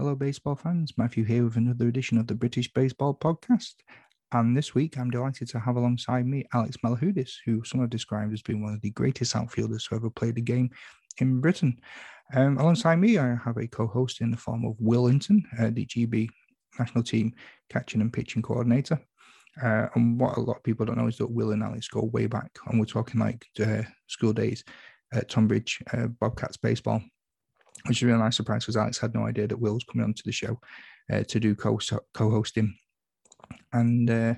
Hello, baseball fans. Matthew here with another edition of the British Baseball Podcast. And this week, I'm delighted to have alongside me Alex Malahoudis, who some have described as being one of the greatest outfielders who ever played the game in Britain. Um, alongside me, I have a co host in the form of Will Hinton, uh, the GB national team catching and pitching coordinator. Uh, and what a lot of people don't know is that Will and Alex go way back, and we're talking like uh, school days at Tonbridge uh, Bobcats baseball which is a really nice surprise because Alex had no idea that Will was coming onto the show uh, to do co hosting. And uh,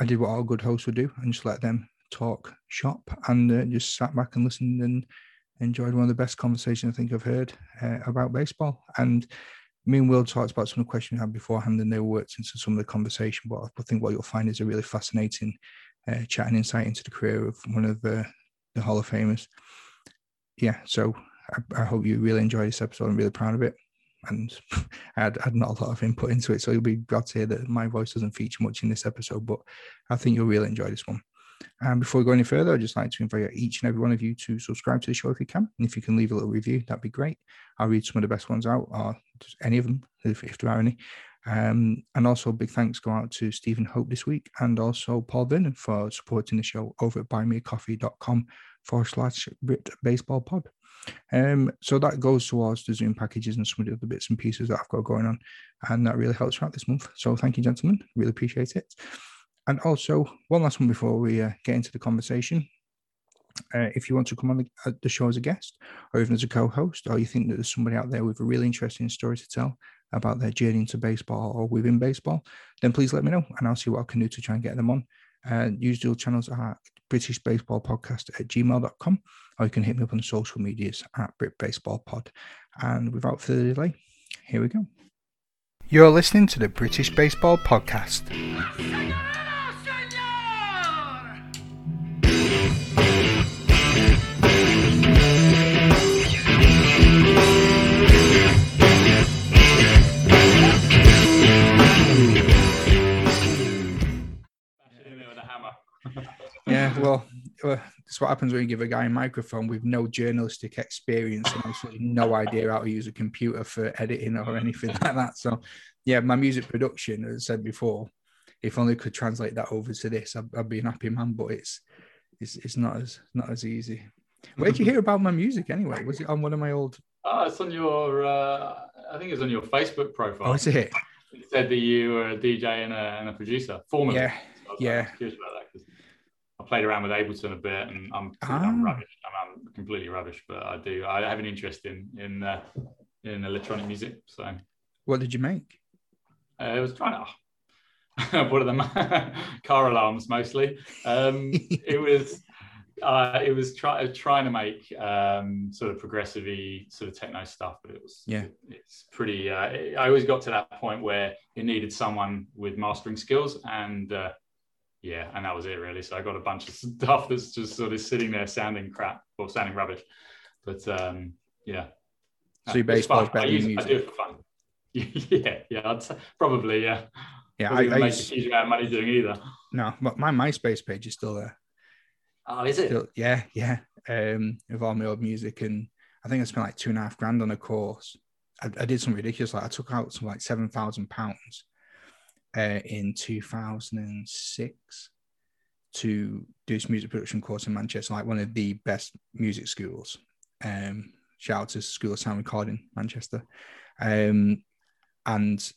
I did what all good hosts would do and just let them talk shop and uh, just sat back and listened and enjoyed one of the best conversations I think I've heard uh, about baseball. And me and Will talked about some of the questions we had beforehand and they worked into some of the conversation. But I think what you'll find is a really fascinating uh, chat and insight into the career of one of the, the Hall of Famers. Yeah, so I, I, hope you really enjoy this episode. I'm really proud of it. And I had, had not a lot of input into it. So you'll be glad to hear that my voice doesn't feature much in this episode, but I think you'll really enjoy this one. And before we go any further, I'd just like to invite each and every one of you to subscribe to the show if you can. And if you can leave a little review, that'd be great. I'll read some of the best ones out, or just any of them, if, if there are any. Um, and also, big thanks go out to Stephen Hope this week and also Paul Vernon for supporting the show over at buymeacoffee.com forward slash baseball pod. Um, so that goes towards the Zoom packages and some of the other bits and pieces that I've got going on. And that really helps out this month. So thank you, gentlemen. Really appreciate it. And also, one last one before we uh, get into the conversation. Uh, if you want to come on the, uh, the, show as a guest or even as a co-host, or you think that there's somebody out there with a really interesting story to tell about their journey into baseball or within baseball, then please let me know and I'll see what I can do to try and get them on. Uh, usual channels are British Baseball Podcast at gmail.com, or you can hit me up on social medias at Brit Baseball Pod. And without further delay, here we go. You're listening to the British Baseball Podcast. Uh, that's what happens when you give a guy a microphone with no journalistic experience and absolutely no idea how to use a computer for editing or anything like that. So, yeah, my music production, as I said before, if only could translate that over to this, I'd, I'd be an happy man. But it's it's it's not as not as easy. Where did you hear about my music anyway? Was it on one of my old? Oh, it's on your. Uh, I think it's on your Facebook profile. Oh, is it? It said that you were a DJ and a, and a producer, formerly. Yeah, so yeah. I played around with Ableton a bit, and I'm, ah. I'm rubbish. I'm, I'm, completely rubbish, but I do. I have an interest in in uh, in electronic music. So, what did you make? Uh, I was trying to. what are them? car alarms mostly. Um, it was. Uh, it was try, trying to make um, sort of progressive sort of techno stuff, but it was yeah, it's pretty. Uh, I always got to that point where it needed someone with mastering skills, and uh, yeah, and that was it really. So I got a bunch of stuff that's just sort of sitting there sounding crap or sounding rubbish. But um, yeah. So your baseball better I, use, music. I do it for fun. yeah, yeah, I'd say, probably, yeah. Yeah, I, I make a huge amount of money doing either. No, but my MySpace page is still there. Oh, is it? Still, yeah, yeah. Um, with all my old music, and I think I spent like two and a half grand on a course. I, I did something ridiculous. Like I took out some like seven thousand pounds uh, in 2006 to do this music production course in Manchester, like one of the best music schools. Um, shout out to School of Sound Recording, Manchester. Um, and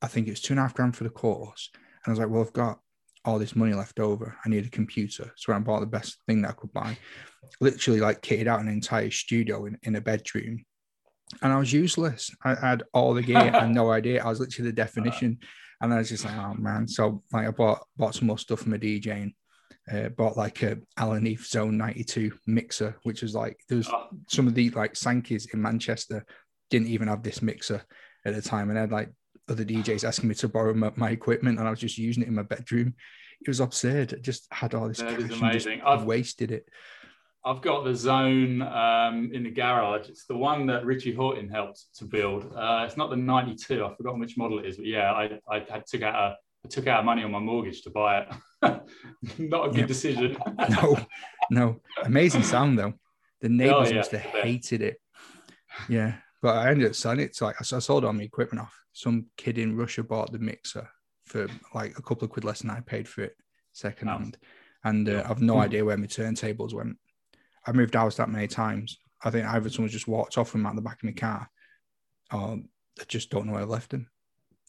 I think it was two and a half grand for the course. And I was like, well, I've got all this money left over. I need a computer. So I bought the best thing that I could buy. Literally, like, kitted out an entire studio in, in a bedroom. And I was useless. I had all the gear and no idea. I was literally the definition. And I was just like, oh man. So like I bought bought some more stuff from a DJing. Uh, bought like a Alan Heath Xone 92 mixer, which was like there was oh. some of the like Sankeys in Manchester didn't even have this mixer at the time, and I had like other DJs asking me to borrow my, my equipment, and I was just using it in my bedroom. It was absurd. I just had all this that cash and just I've wasted it. I've got the zone um, in the garage. It's the one that Richie Hawtin helped to build. Uh, it's not the 92. I've forgotten which model it is, but yeah, I, I, I took out a, I took out money on my mortgage to buy it. not a good decision. no, no. Amazing sound though. The neighbors oh, yeah, must have hated it. Yeah, But I ended up selling it to like I sold all my equipment off. Some kid in Russia bought the mixer for like a couple of quid less than I paid for it second hand, and uh, I've no idea where my turntables went. I moved house that many times. I think either someone just walked off from out the back of my car, or I just don't know where I left him.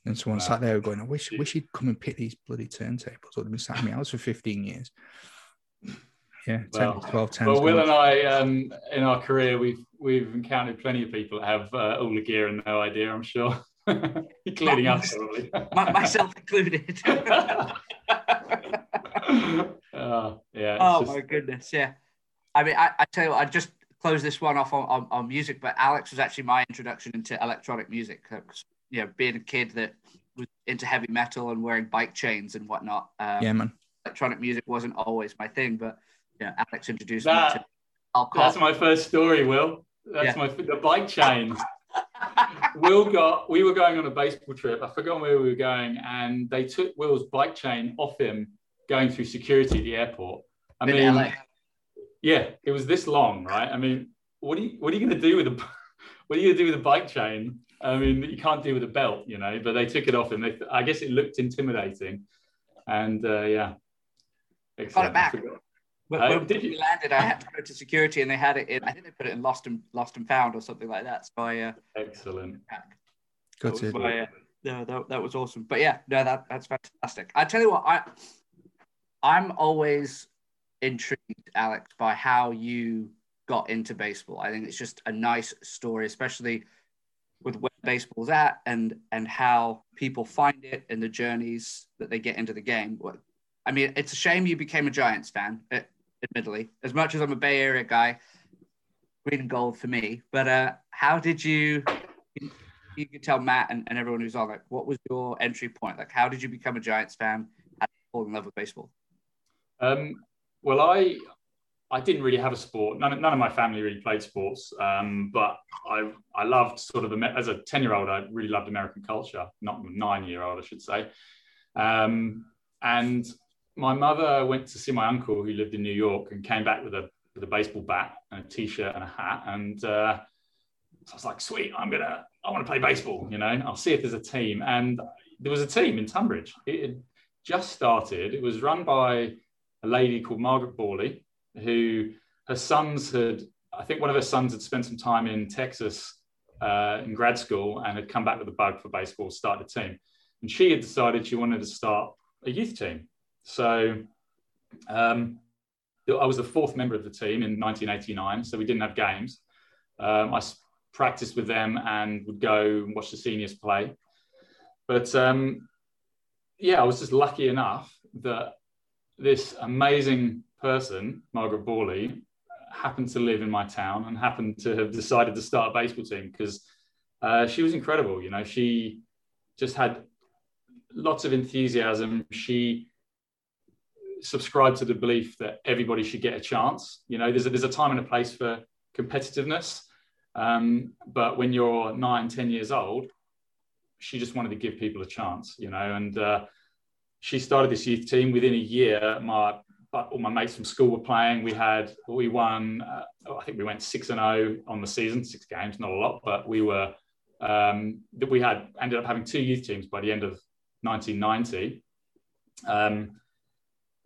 And someone wow. sat there going, I wish, wish he'd come and pick these bloody turntables. Would have been sat in my house for 15 years. Yeah, 10, well, 12, 10. Well, Will and I, um, in our career, we've we've encountered plenty of people that have uh, all the gear and no idea, I'm sure. Including us, probably. myself included. uh, yeah. Oh, just... my goodness. Yeah. I mean, I, I tell you what, I just close this one off on, on, on, music, but Alex was actually my introduction into electronic music. Because, you know, being a kid that was into heavy metal and wearing bike chains and whatnot. Um, yeah, man. Electronic music wasn't always my thing, but yeah, Alex introduced that, me to alcohol. That's my first story, Will. That's yeah. my the bike chains. Will got we were going on a baseball trip. I forgot where we were going, and they took Will's bike chain off him going through security at the airport. I In mean, LA. Yeah, it was this long, right? I mean, what are you what are you going to do with a what are you going to do with a bike chain? I mean, you can't do with a belt, you know. But they took it off and They, I guess it looked intimidating, and uh, yeah, got it back. When, uh, when did you landed, I had to go to security, and they had it in. I think they put it in lost and lost and found or something like that. So I uh, excellent. Good to my, uh, no, that, that was awesome. But yeah, no, that that's fantastic. I tell you what, I I'm always intrigued, Alex, by how you got into baseball. I think it's just a nice story, especially with where baseball's at and and how people find it and the journeys that they get into the game. I mean, it's a shame you became a Giants fan admittedly. As much as I'm a Bay Area guy, green and gold for me. But uh, how did you? You could tell Matt and, and everyone who's on like, what was your entry point? Like, how did you become a Giants fan? How did you fall in love with baseball? Um, well, I I didn't really have a sport. None, none of my family really played sports, um, but I I loved sort of as a ten year old. I really loved American culture. Not nine year old, I should say. Um, and my mother went to see my uncle who lived in New York and came back with a with a baseball bat and a t-shirt and a hat. And uh, so I was like, sweet, I'm gonna, I want to play baseball. You know, I'll see if there's a team. And there was a team in Tonbridge. It had just started. It was run by a lady called Margaret Borley, who her sons had, I think one of her sons had spent some time in Texas uh, in grad school and had come back with a bug for baseball, started a team. And she had decided she wanted to start a youth team. So um, I was the fourth member of the team in 1989, so we didn't have games. Um, I practiced with them and would go and watch the seniors play. But um, yeah, I was just lucky enough that this amazing person, Margaret Borley, happened to live in my town and happened to have decided to start a baseball team because uh, she was incredible. You know, she just had lots of enthusiasm. She subscribed to the belief that everybody should get a chance. You know, there's a, there's a time and a place for competitiveness. Um, but when you're nine, 10 years old, she just wanted to give people a chance, you know, and uh, she started this youth team within a year. My, all my mates from school were playing. We had, we won, uh, I think we went six and oh on the season, six games, not a lot, but we were, um, we had ended up having two youth teams by the end of 1990. Um,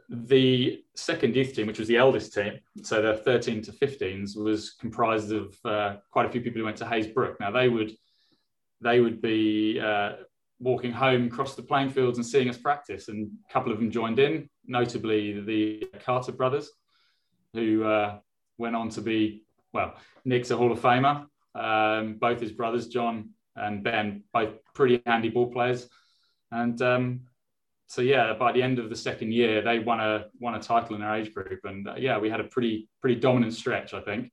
the second youth team, which was the eldest team, so the 13 to 15s, was comprised of uh, quite a few people who went to Hayesbrook. Now they would they would be uh, walking home across the playing fields and seeing us practice, and a couple of them joined in, notably the Carter brothers, who uh, went on to be well, Nick's a Hall of Famer. Um, both his brothers, John and Ben, both pretty handy ball players, and um, so yeah, by the end of the second year, they won a won a title in their age group, and uh, yeah, we had a pretty pretty dominant stretch, I think,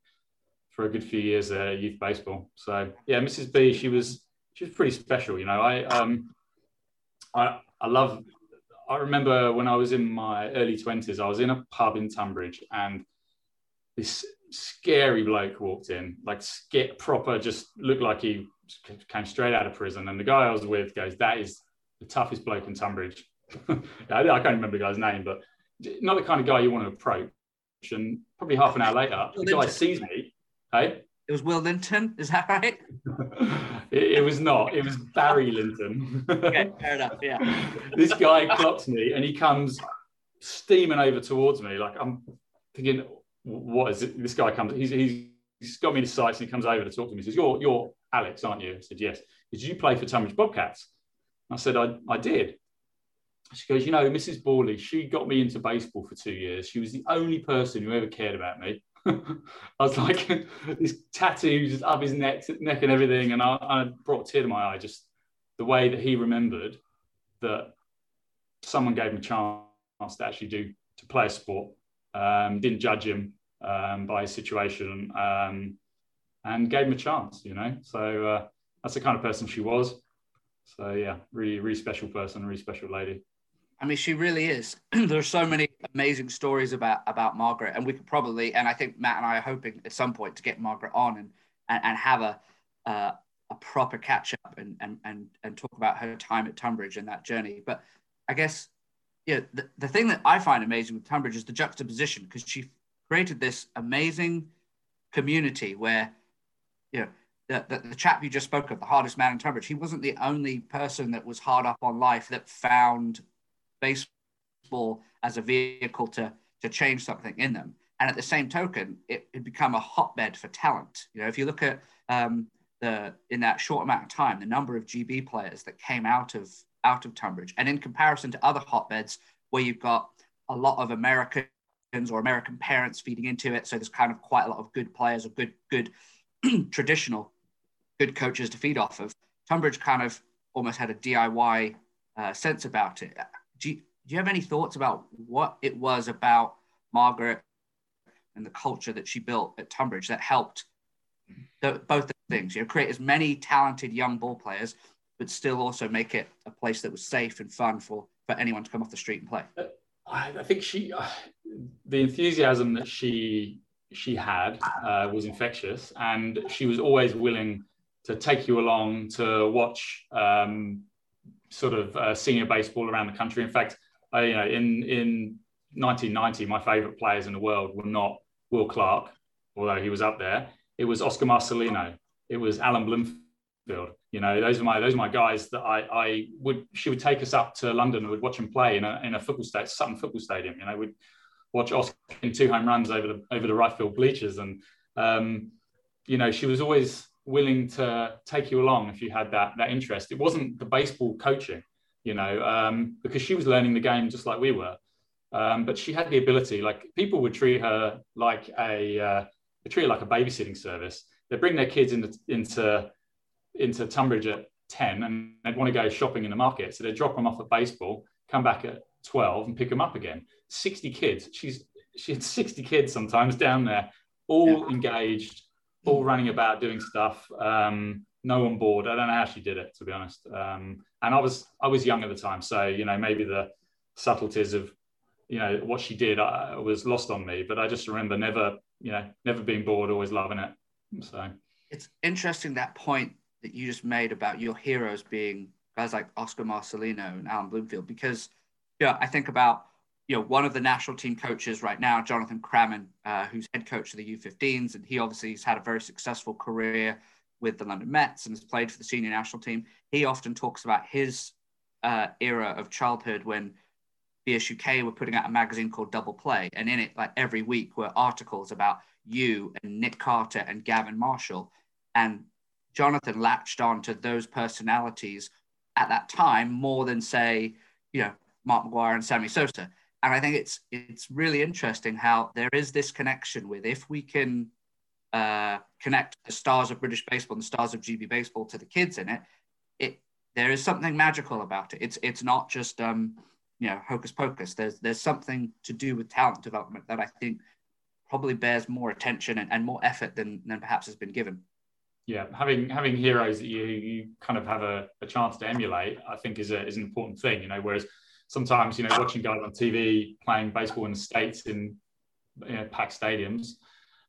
for a good few years uh, youth baseball. So yeah, Mrs. B, she was she was pretty special. You know, I um, I I love. I remember when I was in my early twenties, I was in a pub in Tonbridge, and this scary bloke walked in, like skit proper, just looked like he came straight out of prison. And the guy I was with goes, "That is the toughest bloke in Tonbridge." I can't remember the guy's name, but not the kind of guy you want to approach. And probably half an hour later, the guy sees me. Hey, It was Will Linton, is that right? it, it, was not. It was Barry Linton. okay, fair enough. Yeah. this guy clocks me and he comes steaming over towards me. Like I'm thinking, what is it? This guy comes. He's he's, he's got me to sights and he comes over to talk to me. He says, "You're you're Alex, aren't you?" I said, "Yes." Did you play for Tonbridge Bobcats? I said, "I I did." She goes, "You know, Mrs. Borley, she got me into baseball for two years. She was the only person who ever cared about me." I was like, this tattoos up his neck, neck and everything, and I, I brought a tear to my eye. Just the way that he remembered that someone gave him a chance to actually do to play a sport. Um, didn't judge him um, by his situation, um, and gave him a chance. You know, so uh, that's the kind of person she was. So yeah, really, really special person, really special lady. I mean, she really is. there are so many amazing stories about about Margaret, and we could probably, and I think Matt and I are hoping at some point to get Margaret on and and, and have a uh, a proper catch up and, and and and talk about her time at Tonbridge and that journey. But I guess, yeah, the, the thing that I find amazing with Tonbridge is the juxtaposition because she created this amazing community where, you know, the, the, the, chap you just spoke of, the hardest man in Tonbridge, he wasn't the only person that was hard up on life that found baseball as a vehicle to to change something in them. And at the same token, it had become a hotbed for talent. You know, if you look at um, the in that short amount of time, the number of GB players that came out of out of Tonbridge, and in comparison to other hotbeds where you've got a lot of Americans or American parents feeding into it, so there's kind of quite a lot of good players or good good traditional good coaches to feed off of. Tonbridge kind of almost had a DIY uh, sense about it do you, do you have any thoughts about what it was about Margaret and the culture that she built at Tonbridge that helped the, both the things, you know, create as many talented young ball players, but still also make it a place that was safe and fun for, for anyone to come off the street and play? I, I think she, uh, the enthusiasm that she she had uh, was infectious, and she was always willing to take you along to watch um, sort of uh, senior baseball around the country. In fact, I, you know, in in 1990, my favourite players in the world were not Will Clark, although he was up there. It was Oscar Marcelino. It was Alan Bloomfield. You know, those are my those are my guys that I, I would. She would take us up to London and would watch him play in a in a football stadium, Sutton Football Stadium. You know, we'd watch Oscar in two home runs over the over the right field bleachers, and um, you know, she was always willing to take you along if you had that that interest. It wasn't the baseball coaching, you know, um, because she was learning the game just like we were. Um, but she had the ability. Like people would treat her like a uh, treat her like a babysitting service. They bring their kids into into into Tonbridge at ten, and they'd want to go shopping in the market, so they drop them off at baseball, come back at twelve, and pick them up again. Sixty kids. She's she had sixty kids sometimes down there, all yeah. engaged all running about doing stuff. Um, no one bored. I don't know how she did it, to be honest. Um, and I was I was young at the time, so you know maybe the subtleties of you know what she did uh, was lost on me. But I just remember never you know never being bored, always loving it. So it's interesting that point that you just made about your heroes being guys like Oscar Marcelino and Alan Bloomfield, because yeah, I think about you know, one of the national team coaches right now, Jonathan Cramin, uh, who's head coach of the U15s, and he obviously has had a very successful career with the London Mets and has played for the senior national team. He often talks about his uh, era of childhood when BSUK were putting out a magazine called Double Play, and in it, like every week, were articles about you and Nick Carter and Gavin Marshall, and Jonathan latched on to those personalities at that time more than say, you know, Mark McGwire and Sammy Sosa and I think it's it's really interesting how there is this connection with if we can uh, connect the stars of British baseball and the stars of GB baseball to the kids in it, it there is something magical about it. It's it's not just um, you know hocus pocus. There's there's something to do with talent development that I think probably bears more attention and, and more effort than than perhaps has been given. Yeah, having having heroes that you you kind of have a, a chance to emulate, I think is a is an important thing. You know, whereas sometimes you know watching guys on TV playing baseball in the states in you know, packed stadiums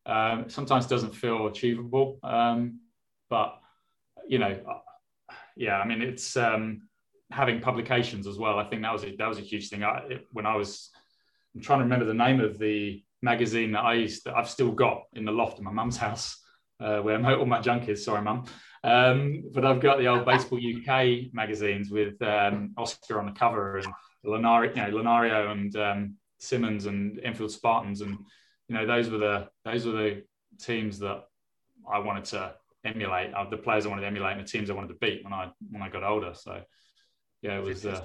um, sometimes doesn't feel achievable. Um, but you know, yeah, I mean it's um, having publications as well. I think that was a, that was a huge thing. I, it, when I was, I'm trying to remember the name of the magazine that I used. That I've still got in the loft in my mum's house. uh, where all my junk is. Sorry, mum. Um, but I've got the old Baseball UK magazines with um, Oscar on the cover and Lunario, you know, Lunario and um, Simmons and Enfield Spartans, and you know those were the those were the teams that I wanted to emulate. Uh, the players I wanted to emulate, and the teams I wanted to beat when I when I got older. So yeah, it was. Uh,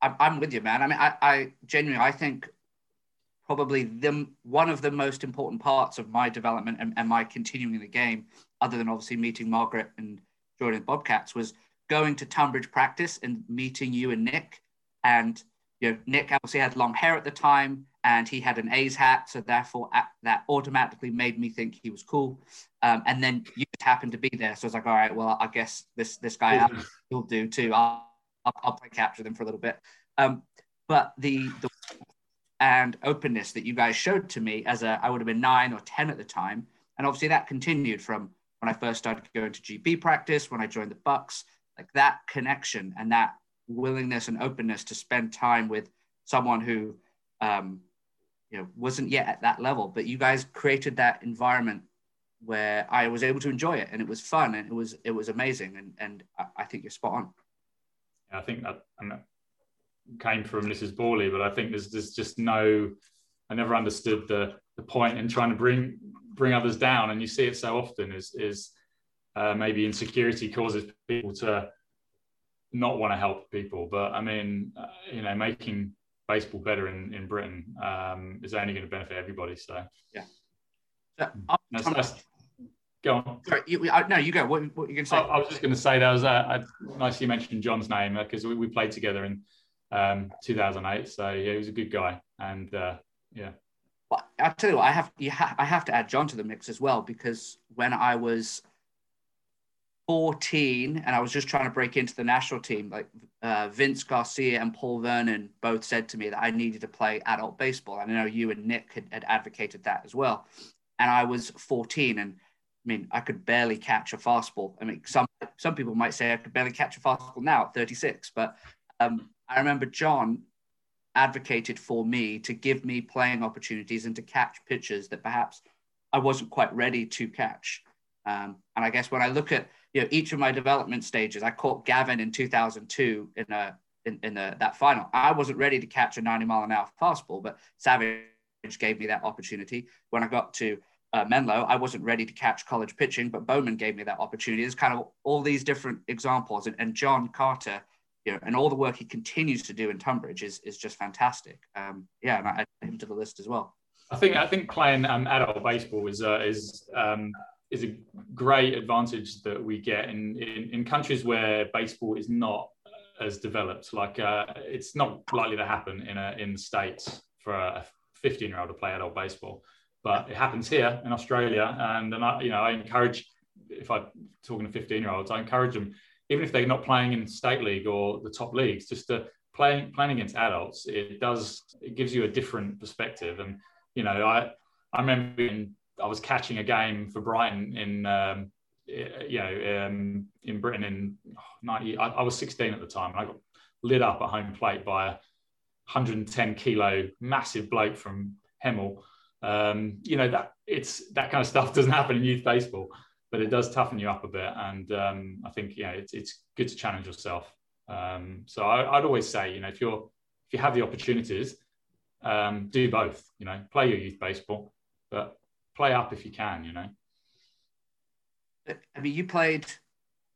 I'm with you, man. I mean, I, I genuinely, I think probably the one of the most important parts of my development and, and my continuing the game, other than obviously meeting Margaret and joining the Bobcats, was going to Tonbridge practice and meeting you and Nick. And you know, Nick obviously had long hair at the time, and he had an A's hat, so therefore that automatically made me think he was cool. Um, and then you just happened to be there, so I was like, all right, well, I guess this this guy will do too. I'll, I'll, I'll play capture them for a little bit. Um, but the the and openness that you guys showed to me as a I would have been nine or ten at the time, and obviously that continued from when I first started going to GB practice, when I joined the Bucks, like that connection and that willingness and openness to spend time with someone who um, you know wasn't yet at that level, but you guys created that environment where I was able to enjoy it and it was fun and it was it was amazing and and I, think you're spot on. Yeah, I think that, came from Mrs. Borley, but I think there's there's just no. I never understood the the point in trying to bring bring others down, and you see it so often. Is is uh, maybe insecurity causes people to not want to help people, but I mean, uh, you know, making baseball better in in Britain um, is only going to benefit everybody. So yeah. So, that's, that's, go on. Sorry, you, uh, no, you go. What, what are you going to say? I, I, was just going to say that was uh, nice you mentioned John's name because we, we played together in um, 2008. So yeah, he was a good guy, and uh, yeah. Well, I'll tell you what, I have you ha- I have to add John to the mix as well because when I was 14 and I was just trying to break into the national team, like uh, Vince Garcia and Paul Vernon both said to me that I needed to play adult baseball. And I know you and Nick had, had advocated that as well. And I was 14 and I mean, I could barely catch a fastball. I mean, some some people might say I could barely catch a fastball now at 36, but um, I remember John advocated for me to give me playing opportunities and to catch pitches that perhaps I wasn't quite ready to catch. Um, and I guess when I look at you know each of my development stages, I caught Gavin in 2002 in a in, in a, that final. I wasn't ready to catch a 90 mile an hour fastball, but Savage gave me that opportunity. When I got to uh, Menlo, I wasn't ready to catch college pitching, but Bowman gave me that opportunity. There's kind of all these different examples, and, and John Carter you know, and all the work he continues to do in Tonbridge is is just fantastic. Um, yeah, and I add him to the list as well. I think I think playing um, adult baseball is uh, is um, is a great advantage that we get in, in, in countries where baseball is not as developed. Like uh, it's not likely to happen in a, in the states for a 15 year old to play adult baseball, but it happens here in Australia. And, and I, you know, I encourage if I'm talking to 15 year olds, I encourage them even if they're not playing in state league or the top leagues, just to playing playing against adults, it does it gives you a different perspective. And you know, I I remember in, I was catching a game for Brighton in um, you know um, in Britain in ninety. I, I, was sixteen at the time, and I got lit up at home plate by a 110 kilo massive bloke from Hemel. Um, you know that it's that kind of stuff doesn't happen in youth baseball but it does toughen you up a bit. And um, I think yeah, it's it's good to challenge yourself. Um, so I, would always say, you know, if you're if you have the opportunities, um, do both. You know, play your youth baseball, but play up if you can. You know. I mean, you played.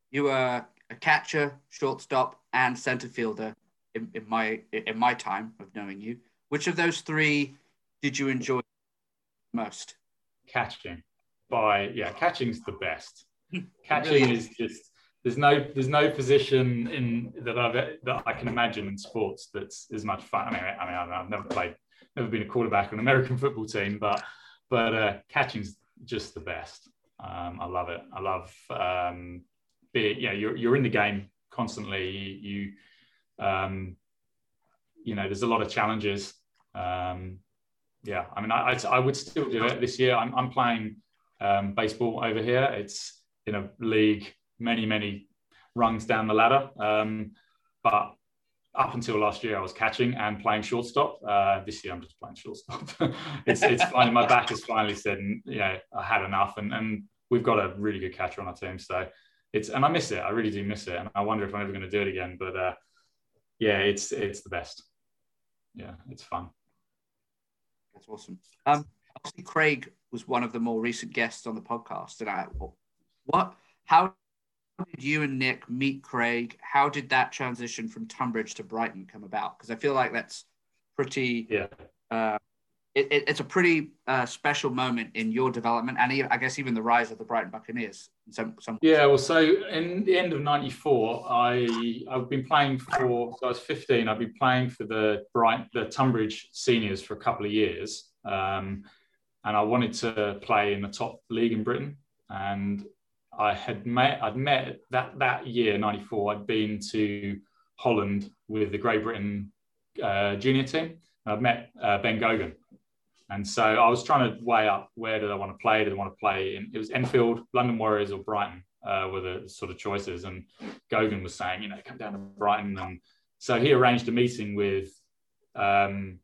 You were a catcher, shortstop, and center fielder in, in my in my time of knowing you. Which of those three did you enjoy most? Catching by yeah, catching's the best. Catching is just there's no there's no position in that I've that I can imagine in sports that's as much fun. I mean, I mean, I've never played, never been a quarterback on an American football team, but but uh, catching's just the best. Um, I love it. I love um, be you know you're you're in the game constantly. You, you um, you know there's a lot of challenges. Um, yeah, I mean, I, I, I would still do it this year. I'm I'm playing um, baseball over here. It's in a league many, many rungs down the ladder. Um, but up until last year, I was catching and playing shortstop. Uh, this year, I'm just playing shortstop. it's it's finally my back has finally said, yeah, I had enough, and and we've got a really good catcher on our team. So it's and I miss it. I really do miss it, and I wonder if I'm ever going to do it again. But uh, yeah, it's it's the best. Yeah, it's fun. That's awesome. Um, Craig was one of the more recent guests on the podcast, and I what how did you and Nick meet Craig? How did that transition from Tonbridge to Brighton come about? Because I feel like that's pretty yeah. Uh, it, it, it's a pretty uh, special moment in your development, and I guess even the rise of the Brighton Buccaneers. Some, some yeah. Well, so in the end of '94, I I've been playing for. So I was 15. I've been playing for the Bright the Tonbridge seniors for a couple of years, um, and I wanted to play in the top league in Britain. And I had met I'd met that that year '94. I'd been to Holland with the Great Britain uh, junior team. I'd met uh, Ben Gogan and so I was trying to weigh up where did I want to play? Did I want to play? It was Enfield, London Warriors, or Brighton uh, were the sort of choices. And Gogan was saying, you know, come down to Brighton. And so he arranged a meeting with um,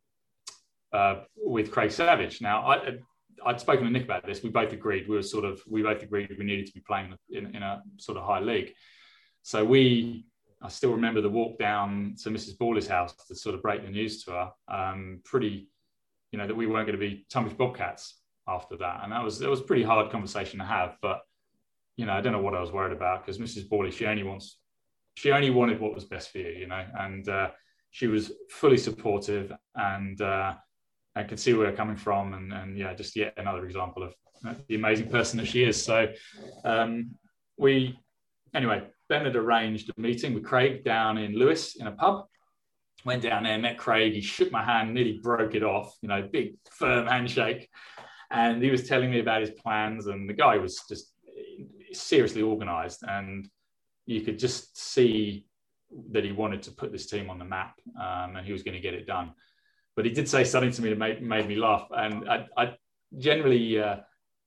uh, with Craig Savage. Now I. I'd spoken to Nick about this. We both agreed. We were sort of we both agreed we needed to be playing in, in a sort of high league. So we I still remember the walk down to Mrs. Borley's house to sort of break the news to her. Um, pretty you know, that we weren't going to be Tonbridge Bobcats after that. And that was, it was a pretty hard conversation to have, but, you know, I don't know what I was worried about because Mrs. Bawley, she only wants, she only wanted what was best for you, you know, and uh, she was fully supportive and, uh, I can see where we're coming from. And, and yeah, just yet another example of the amazing person that she is. So um, we, anyway, Ben had arranged a meeting with Craig down in Lewes in a pub went down there, met Craig. He shook my hand, nearly broke it off. You know, big firm handshake, and he was telling me about his plans. And the guy was just seriously organised, and you could just see that he wanted to put this team on the map, um, and he was going to get it done. But he did say something to me that made, made me laugh, and I, I generally uh,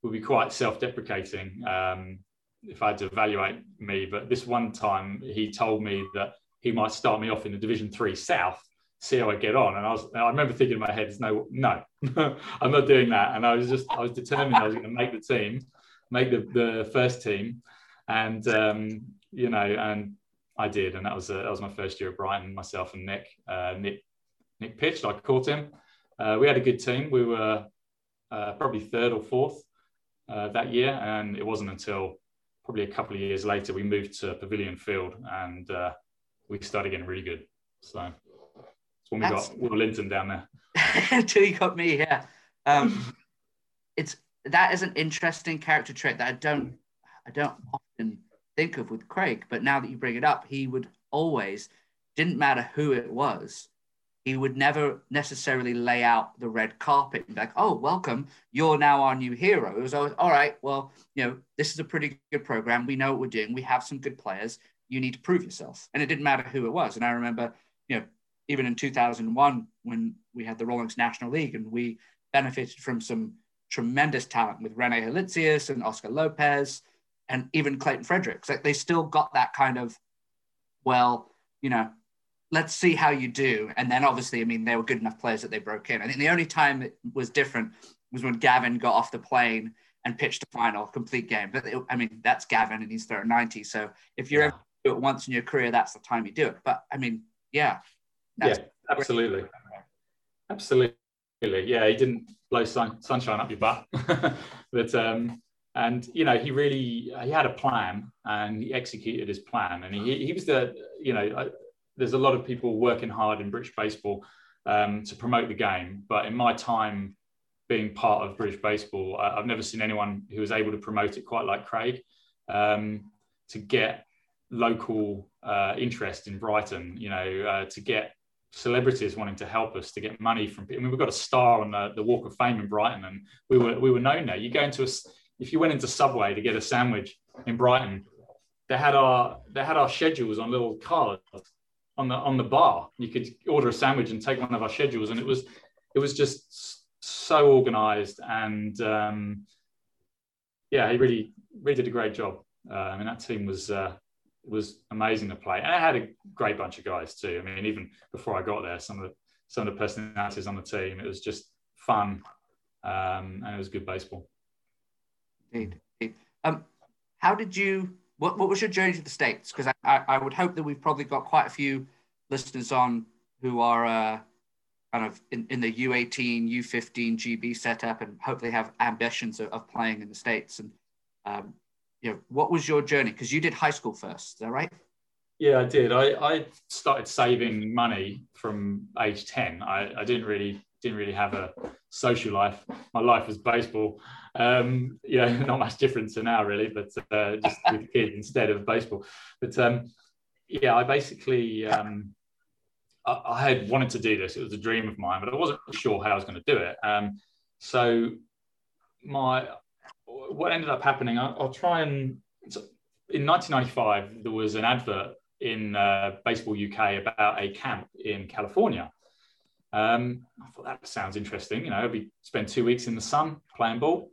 would be quite self-deprecating um, if I had to evaluate me. But this one time, he told me that he might start me off in the Division Three South, see how I get on. And I was, I remember thinking in my head, no, no, I'm not doing that. And I was just, I was determined I was going to make the team, make the, the first team, and um, you know, and I did, and that was a, that was my first year at Brighton. Myself and Nick, uh, Nick, Nick pitched. I caught him. Uh, we had a good team. We were uh, probably third or fourth uh, that year, and it wasn't until probably a couple of years later we moved to Pavilion Field, and uh, we started getting really good. So that's when we that's, got Will Linton down there. Until you got me, here. Um, it's that is an interesting character trait that I don't I don't often think of with Craig, but now that you bring it up, he would always didn't matter who it was, he would never necessarily lay out the red carpet and be like, "Oh, welcome, you're now our new hero." It was always, "All right, well, you know, this is a pretty good program. We know what we're doing. We have some good players you need to prove yourself. And it didn't matter who it was. And I remember, you know, even in 2001 when we had the Rawlings National League and we benefited from some tremendous talent with Rene Halitzius and Oscar Lopez and even Clayton Fredericks. Like they still got that kind of, well, you know, let's see how you do. And then obviously, I mean, they were good enough players that they broke in. I think the only time it was different was when Gavin got off the plane and pitched a final complete game. But it, I mean, that's Gavin and he's throwing 90. So if you're yeah do it once in your career, that's the time you do it. But I mean, yeah. Yeah, absolutely. Absolutely. Yeah, he didn't blow sun, sunshine up your butt. but, um, and, you know, he really, he had a plan and he executed his plan. And he, he was the, you know, there's a lot of people working hard in British baseball um, to promote the game. But in my time being part of British baseball, I, have never seen anyone who was able to promote it quite like Craig. Um, to get local uh, interest in Brighton, you know, uh, to get celebrities wanting to help us to get money from people. I mean, we've got a star on the, the Walk of Fame in Brighton, and we were we were known there. You go into a if you went into Subway to get a sandwich in Brighton, they had our they had our schedules on little cards on the on the bar. You could order a sandwich and take one of our schedules, and it was it was just so organised and um, yeah, he really really did a great job. Uh, I mean, that team was uh, was amazing to play. And I had a great bunch of guys too. I mean, even before I got there, some of the some of the personalities on the team, it was just fun, um, and it was good baseball. Indeed. Um, how did you? What, what was your journey to the states? Because I, I, I would hope that we've probably got quite a few listeners on who are uh, kind of in, in the U18, U15 GB setup, and hopefully have ambitions of, of playing in the states. And um, you know, what was your journey? Because you did high school first, is that right? Yeah, I did. I, I started saving money from age 10. I, I didn't really didn't really have a social life. My life was baseball. Um, yeah, not much difference to now, really, but uh, just with kids instead of baseball. But um, yeah, I basically um, I, I, had wanted to do this. It was a dream of mine, but I wasn't sure how I was going to do it. Um, so my what ended up happening, I, will try and in 1995 there was an advert in uh, Baseball UK about a camp in California. Um, I thought that sounds interesting. You know, we spend two weeks in the sun playing ball.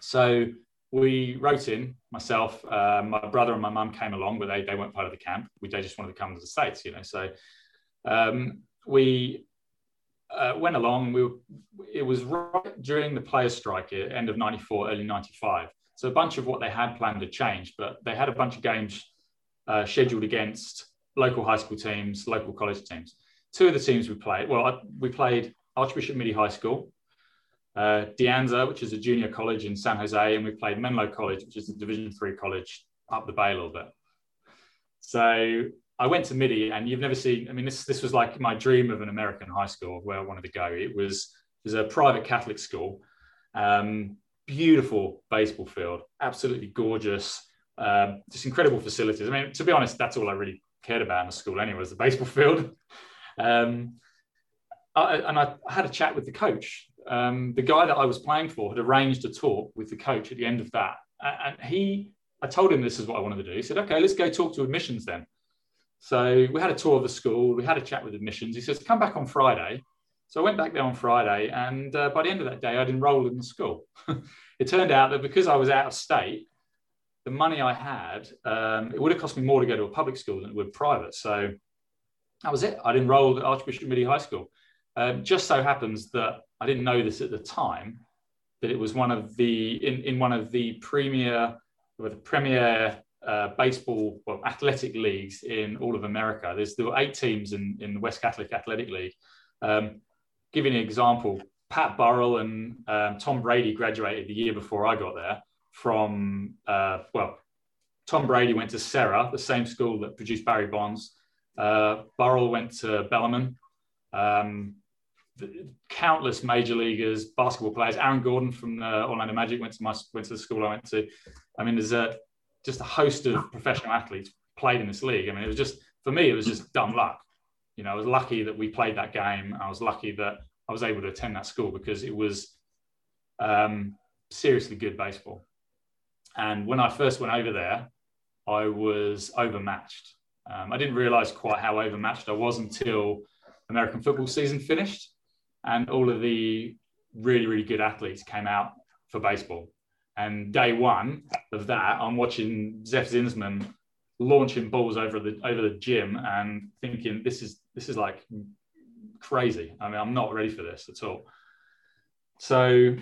So we wrote in myself, uh, my brother and my mum came along, but they, they weren't part of the camp. We they just wanted to come to the states, you know. So um, we uh, went along. We were, it was right during the players' strike, end of '94, early '95. So a bunch of what they had planned had changed, but they had a bunch of games uh, scheduled against local high school teams, local college teams. Two of the teams we played, well, we played Archbishop Mitty High School, uh, De Anza, which is a junior college in San Jose, and we played Menlo College, which is a Division Three college up the bay a little bit. So I went to Mitty, and you've never seen. I mean, this this was like my dream of an American high school where I wanted to go. It was it was a private Catholic school, um, beautiful baseball field, absolutely gorgeous, um, just incredible facilities. I mean, to be honest, that's all I really cared about in the school anyway, was the baseball field. Um, I, and I had a chat with the coach. Um, the guy that I was playing for had arranged a talk with the coach at the end of that. And he, I told him this is what I wanted to do. He said, okay, let's go talk to admissions then. So we had a tour of the school. We had a chat with admissions. He says, come back on Friday. So I went back there on Friday. And uh, by the end of that day, I'd enrolled in the school. it turned out that because I was out of state, the money I had, um, it would have cost me more to go to a public school than it would private. So that was it. I'd enrolled at Archbishop Mitty High School. Um, just so happens that I didn't know this at the time, that it was one of the in, in one of the premier the premier uh, baseball well athletic leagues in all of America. There's there were eight teams in, in the West Catholic Athletic League. Um, giving an example, Pat Burrell and um, Tom Brady graduated the year before I got there from uh, well, Tom Brady went to Serra, the same school that produced Barry Bonds. Uh, Burrell went to Bellarmine. Um, countless major leaguers, basketball players. Aaron Gordon from the Orlando Magic went to my went to the school I went to. I mean, there's a just a host of professional athletes played in this league. I mean, it was just for me, it was just dumb luck. You know, I was lucky that we played that game. I was lucky that I was able to attend that school because it was um, seriously good baseball. And when I first went over there, I was overmatched. Um, I didn't realize quite how overmatched I was until American football season finished and all of the really, really good athletes came out for baseball. And day one of that, I'm watching Zeph Zinsman launching balls over the over the gym and thinking this is this is like crazy. I mean, I'm not ready for this at all. So,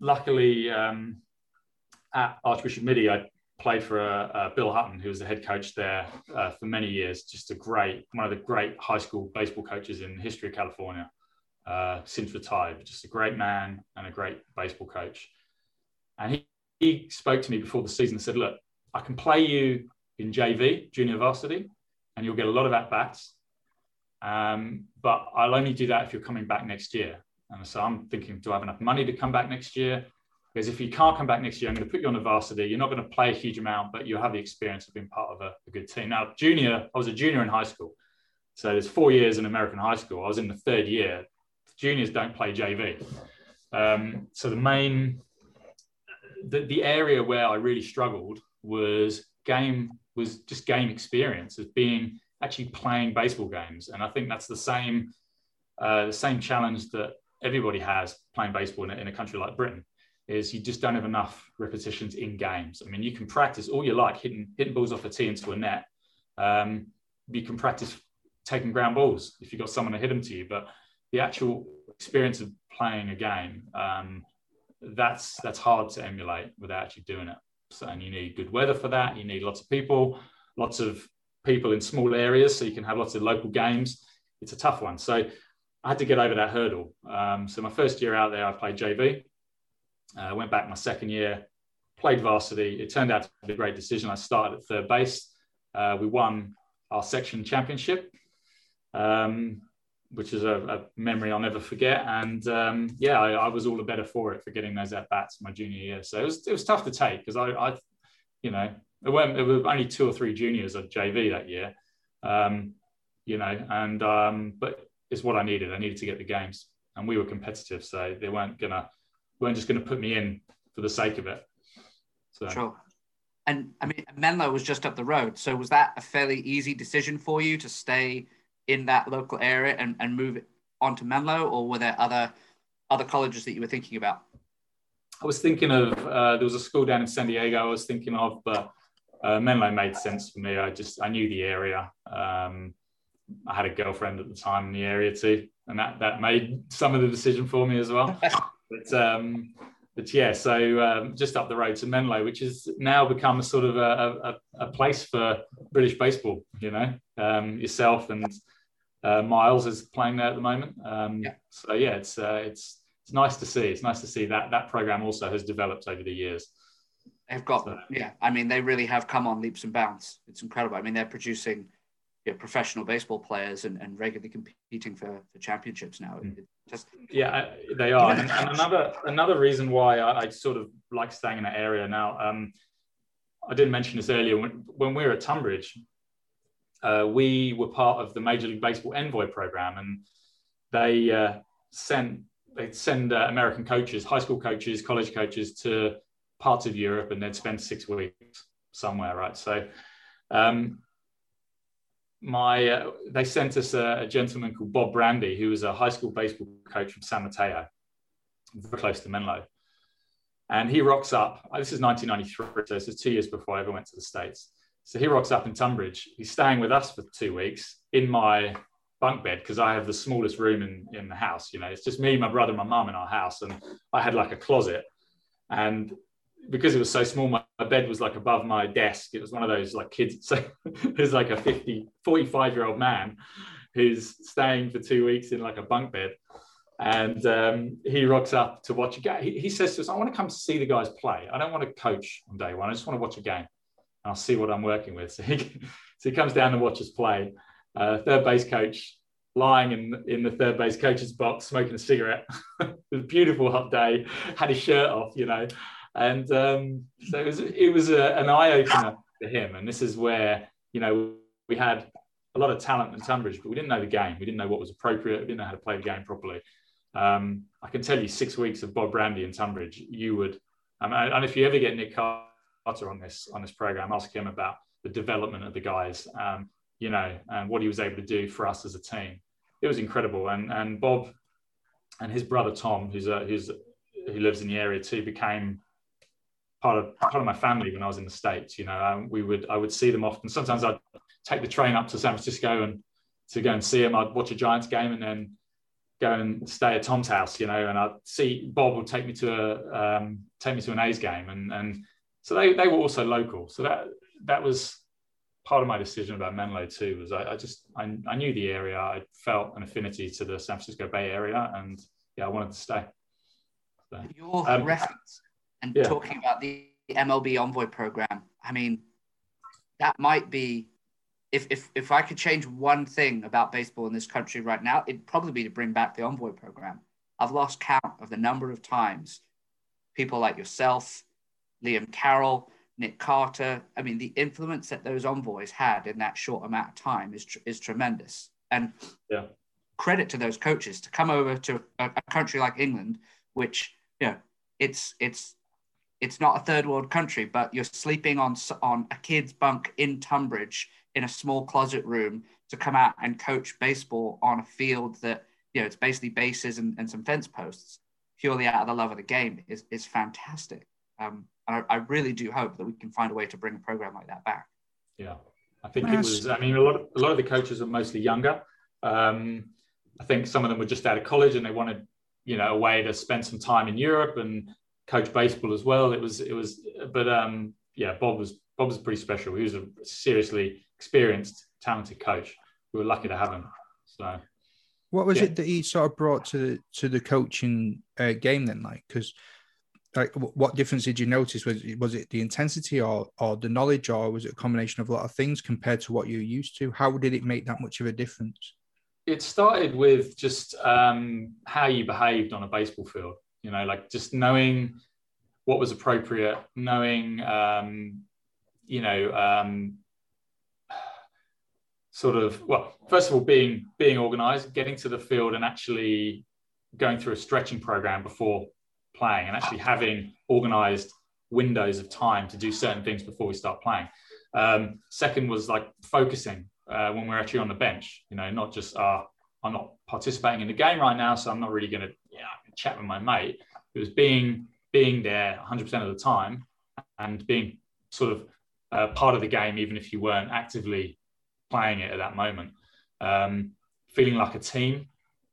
luckily, um, at Archbishop Mitty, I played for uh, uh, Bill Hutton, who was the head coach there uh, for many years. Just a great, one of the great high school baseball coaches in the history of California. Uh, since retired, just a great man and a great baseball coach. And he, he spoke to me before the season and said, "Look, I can play you in JV, junior varsity, and you'll get a lot of at bats. Um, but I'll only do that if you're coming back next year." And so I'm thinking, do I have enough money to come back next year? Because if you can't come back next year, I'm going to put you on the varsity. You're not going to play a huge amount, but you'll have the experience of being part of a, a good team. Now, junior, I was a junior in high school. So there's four years in American high school. I was in the third year. Juniors don't play JV. Um, so the main, the, the area where I really struggled was game, was just game experience, as being actually playing baseball games. And I think that's the same, uh, the same challenge that everybody has playing baseball in a, in a country like Britain is you just don't have enough repetitions in games. I mean, you can practice all you like hitting hitting balls off a tee into a net. Um, you can practice taking ground balls if you've got someone to hit them to you, but the actual experience of playing a game, um, that's that's hard to emulate without actually doing it. So, and you need good weather for that. You need lots of people, lots of people in small areas, so you can have lots of local games. It's a tough one. So I had to get over that hurdle. Um, so my first year out there, I played JV. I uh, went back my second year, played varsity. It turned out to be a great decision. I started at third base. Uh, we won our section championship. Um, which is a, a, memory I'll never forget. And um, yeah, I, I, was all the better for it for getting those at bats my junior year. So it was it was tough to take because I, I, you know, there weren't there were only two or three juniors at JV that year, um, you know, and um, but it's what I needed. I needed to get the games, and we were competitive, so they weren't gonna weren't just gonna put me in for the sake of it. So. Sure. And I mean, Menlo was just up the road, so was that a fairly easy decision for you to stay? in that local area and, and move on to Menlo, or were there other other colleges that you were thinking about? I was thinking of uh, there was a school down in San Diego I was thinking of, but uh, Menlo made sense for me. I just I knew the area. Um, I had a girlfriend at the time in the area too, and that that made some of the decision for me as well. but um, but yeah, so um, just up the road to Menlo, which has now become a sort of a, a, a place for British baseball. You know, um, yourself and uh, Miles is playing there at the moment. Um, yeah. So yeah, it's uh, it's it's nice to see. It's nice to see that that program also has developed over the years. They've got so, yeah. I mean, they really have come on leaps and bounds. It's incredible. I mean, they're producing you know, professional baseball players and, and regularly competing for, for championships now. Mm. Just yeah, they are. And, and, another another reason why I, I, sort of like staying in that area now. Um, I didn't mention this earlier. When, when we were at Tonbridge, uh, we were part of the Major League Baseball Envoy program, and they uh, sent they send uh, American coaches, high school coaches, college coaches to parts of Europe, and they'd spend six weeks somewhere, right? So, um, my uh, they sent us a, a, gentleman called Bob Brandy, who was a high school baseball coach from San Mateo, very close to Menlo, and he rocks up. This is 1993, so this is two years before I ever went to the states so he rocks up in Tonbridge. He's staying with us for two weeks in my bunk bed because I have the smallest room in, in the house. You know, it's just me, my brother, my mum in our house. And I had like a closet. And because it was so small, my, my bed was like above my desk. It was one of those like kids. So there's like a 50, 45 year old man who's staying for two weeks in like a bunk bed. And um, he rocks up to watch a game. He, he says to us, I want to come see the guys play. I don't want to coach on day one. I just want to watch a game. I'll see what I'm working with. So he, so he comes down and watches play. Uh, third base coach lying in in the third base coach's box smoking a cigarette. it was a beautiful hot day. Had his shirt off, you know, and um, so it was it was a, an eye opener for him. And this is where you know we had a lot of talent in Tonbridge, but we didn't know the game. We didn't know what was appropriate. We didn't know how to play the game properly. Um, I can tell you, six weeks of Bob Brandy in Tonbridge, you would. Um, and if you ever get Nick Carter on this on this program, ask him about the development of the guys, um, you know, and what he was able to do for us as a team. It was incredible. And and Bob and his brother Tom, who's a, who's who lives in the area too, became part of part of my family when I was in the states. You know, um, we would I would see them often. Sometimes I'd take the train up to San Francisco and to go and see them. I'd watch a Giants game and then go and stay at Tom's house. You know, and I'd see Bob would take me to a um, take me to an A's game and and so they, they were also local. So that that was part of my decision about Menlo too. Was I, I just I, I, knew the area. I felt an affinity to the San Francisco Bay Area, and yeah, I wanted to stay. So, Your um, reference and yeah. talking about the MLB Envoy program. I mean, that might be. If, if, if I could change one thing about baseball in this country right now, it'd probably be to bring back the Envoy program. I've lost count of the number of times people like yourself, Liam Carroll, Nick Carter. I mean, the influence that those envoys had in that short amount of time is, is tremendous. And yeah. credit to those coaches to come over to a, a country like England, which, you know, it's, it's, it's not a third world country, but you're sleeping on, on a kid's bunk in Tonbridge in a small closet room to come out and coach baseball on a field that, you know, it's basically bases and, and some fence posts purely out of the love of the game is, is fantastic. Um, and I, I, really do hope that we can find a way to bring a program like that back. Yeah, I think it was. I mean, a lot of, a lot of the coaches are mostly younger. Um, I think some of them were just out of college and they wanted, you know, a way to spend some time in Europe and coach baseball as well. It was it was, but um, yeah, Bob was Bob was pretty special. He was a seriously experienced, talented coach. We were lucky to have him. So, what was Yeah. it that he sort of brought to the to the coaching uh, game then? Like, because like, what difference did you notice? Was it, was it the intensity or or the knowledge, or was it a combination of a lot of things compared to what you're used to? How did it make that much of a difference? it started with just um, how you behaved on a baseball field. You know, like just knowing what was appropriate, knowing, um, you know, um, sort of. Well, first of all, being being organised, getting to the field, and actually going through a stretching program before playing, and actually having organised windows of time to do certain things before we start playing. Um, second was like focusing uh, when we're actually on the bench. You know, not just uh, I'm not participating in the game right now, so I'm not really going to know, chat with my mate. It was being being there 100% of the time and being sort of uh, part of the game, even if you weren't actively playing it at that moment. Um, feeling like a team,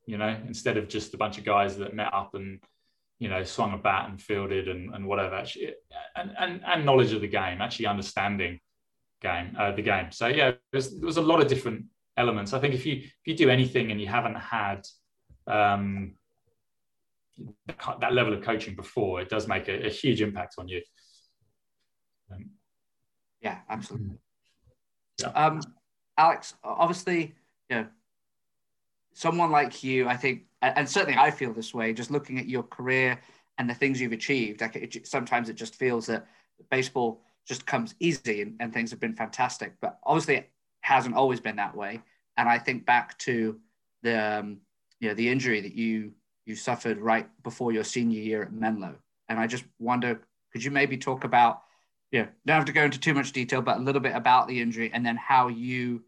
you know, instead of just a bunch of guys that met up and you know swung a bat and fielded and, and whatever. Actually, and, and and knowledge of the game, actually understanding game uh, the game. So yeah, there's there was a lot of different elements. I think if you if you do anything and you haven't had um, that level of coaching before, it does make a, a huge impact on you. Um, Yeah, absolutely. Yeah. Um, Alex, obviously, you know, someone like you, I think, and certainly I feel this way, just looking at your career and the things you've achieved. Like it, sometimes it just feels that baseball just comes easy and, and things have been fantastic. But obviously, it hasn't always been that way. And I think back to the, um, you know, the injury that you you suffered right before your senior year at Menlo. And I just wonder, could you maybe talk about yeah, don't have to go into too much detail, but a little bit about the injury and then how you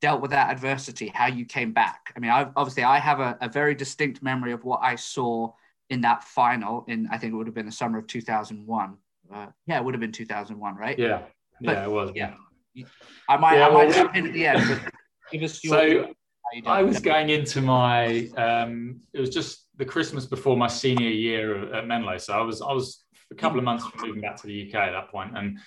dealt with that adversity, how you came back. I mean, I've, obviously, I have a, a very distinct memory of what I saw in that final. In I think it would have been the summer of 2001. Uh, yeah, it would have been 2001, right? yeah, But- yeah, it was. yeah. I might, Yeah, I might well- jump in at the end, but give us your. So you I was going into my. Um, it was just the Christmas before my senior year at Menlo, so I was I was a couple of months from moving back to the UK at that point, and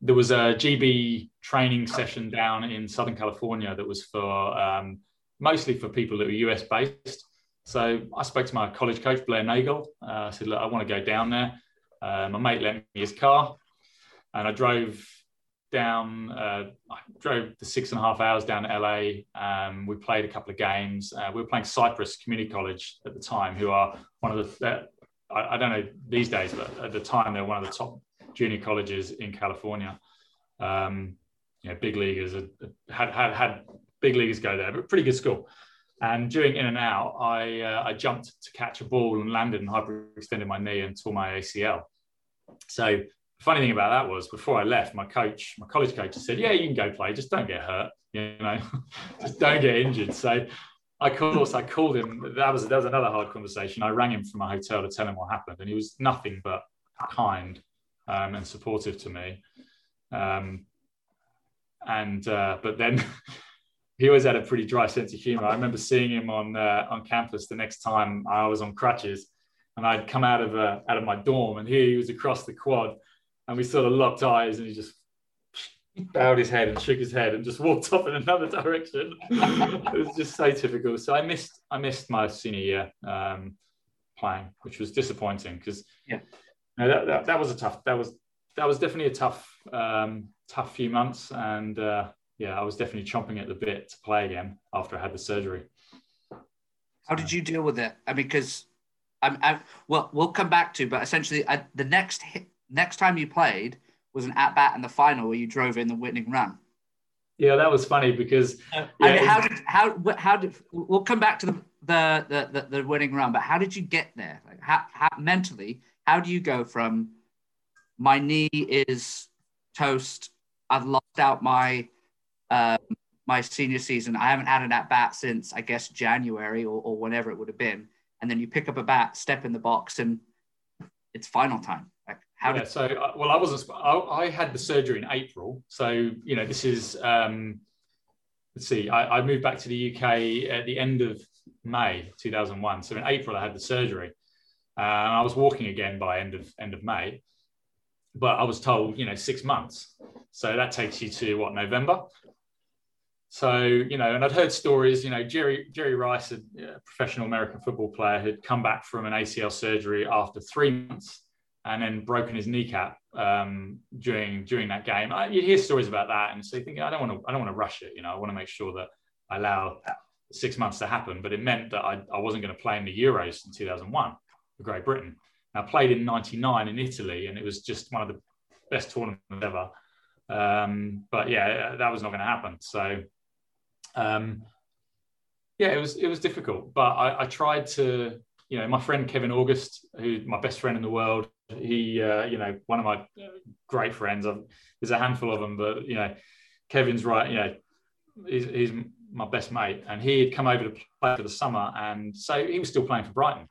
there was a GB training session down in Southern California that was for um, mostly for people that were US based. So I spoke to my college coach Blair Nagel. Uh, I said, "Look, I want to go down there." Uh, my mate lent me his car, and I drove down. Uh, I drove the six and a half hours down to LA. Um, we played a couple of games. Uh, we were playing Cypress Community College at the time, who are one of the. I, I don't know these days, but at the time they were one of the top junior colleges in California. Um, you know, big leaguers had had had, had big leaguers go there, but pretty good school. And during in and out, I uh, I jumped to catch a ball and landed and hyperextended my knee and tore my ACL. So funny thing about that was before I left, my coach, my college coach, said, "Yeah, you can go play, just don't get hurt. You know, just don't get injured." So, I course I called him. That was that was another hard conversation. I rang him from my hotel to tell him what happened, and he was nothing but kind um, and supportive to me. Um, and uh, but then he always had a pretty dry sense of humor. I remember seeing him on uh, on campus the next time I was on crutches, and I'd come out of uh, out of my dorm, and here he was across the quad, and we sort of locked eyes, and he just bowed his head and shook his head and just walked off in another direction. it was just so typical. So I missed I missed my senior year um, playing, which was disappointing because Yeah. you know, that, that that was a tough that was that was definitely a tough um, tough few months and. Uh, yeah, I was definitely chomping at the bit to play again after I had the surgery. How did you deal with it? I mean, because I'm, I'm well, we'll come back to, but essentially, I, the next hit, next time you played was an at bat in the final where you drove in the winning run. Yeah, that was funny because I mean, how did how how did we'll come back to the the the, the, the winning run, but how did you get there? Like, how, how mentally, how do you go from my knee is toast, I've lost out my um, my senior season. I haven't had an at bat since I guess January or, or whenever it would have been. And then you pick up a bat, step in the box, and it's final time. How yeah, did so uh, well, I wasn't. I, I had the surgery in April, so you know this is. Um, let's see, I, I moved back to the UK at the end of May 2001. So in April, I had the surgery. Uh, I was walking again by end of end of May, but I was told, you know, six months. So that takes you to what November. So you know, and I'd heard stories. You know, Jerry Jerry Rice, a professional American football player, had come back from an ACL surgery after three months and then broken his kneecap um, during during that game. I, you hear stories about that, and so you think I don't want to I don't want to rush it. You know, I want to make sure that I allow six months to happen. But it meant that I, I wasn't going to play in the Euros in 2001 for Great Britain. I played in '99 in Italy, and it was just one of the best tournaments ever. Um, but yeah, that was not going to happen. So um, yeah, it was it was difficult, but I, I tried to you know, my friend Kevin August, who's my best friend in the world, he, uh, you know, one of my great friends. I've, there's a handful of them, but you know, Kevin's right. You know, he's, he's my best mate, and he had come over to play for the summer, and so he was still playing for Brighton.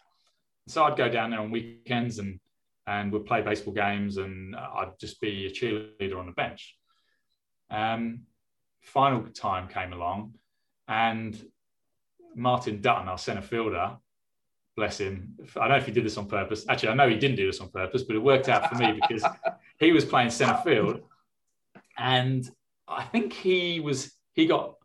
So I'd go down there on weekends and and we'd play baseball games, and I'd just be a cheerleader on the bench. Um, final time came along, and Martin Dutton, our centre fielder, bless him. I don't know if he did this on purpose. Actually, I know he didn't do this on purpose, but it worked out for me because he was playing centre field, and I think he was he got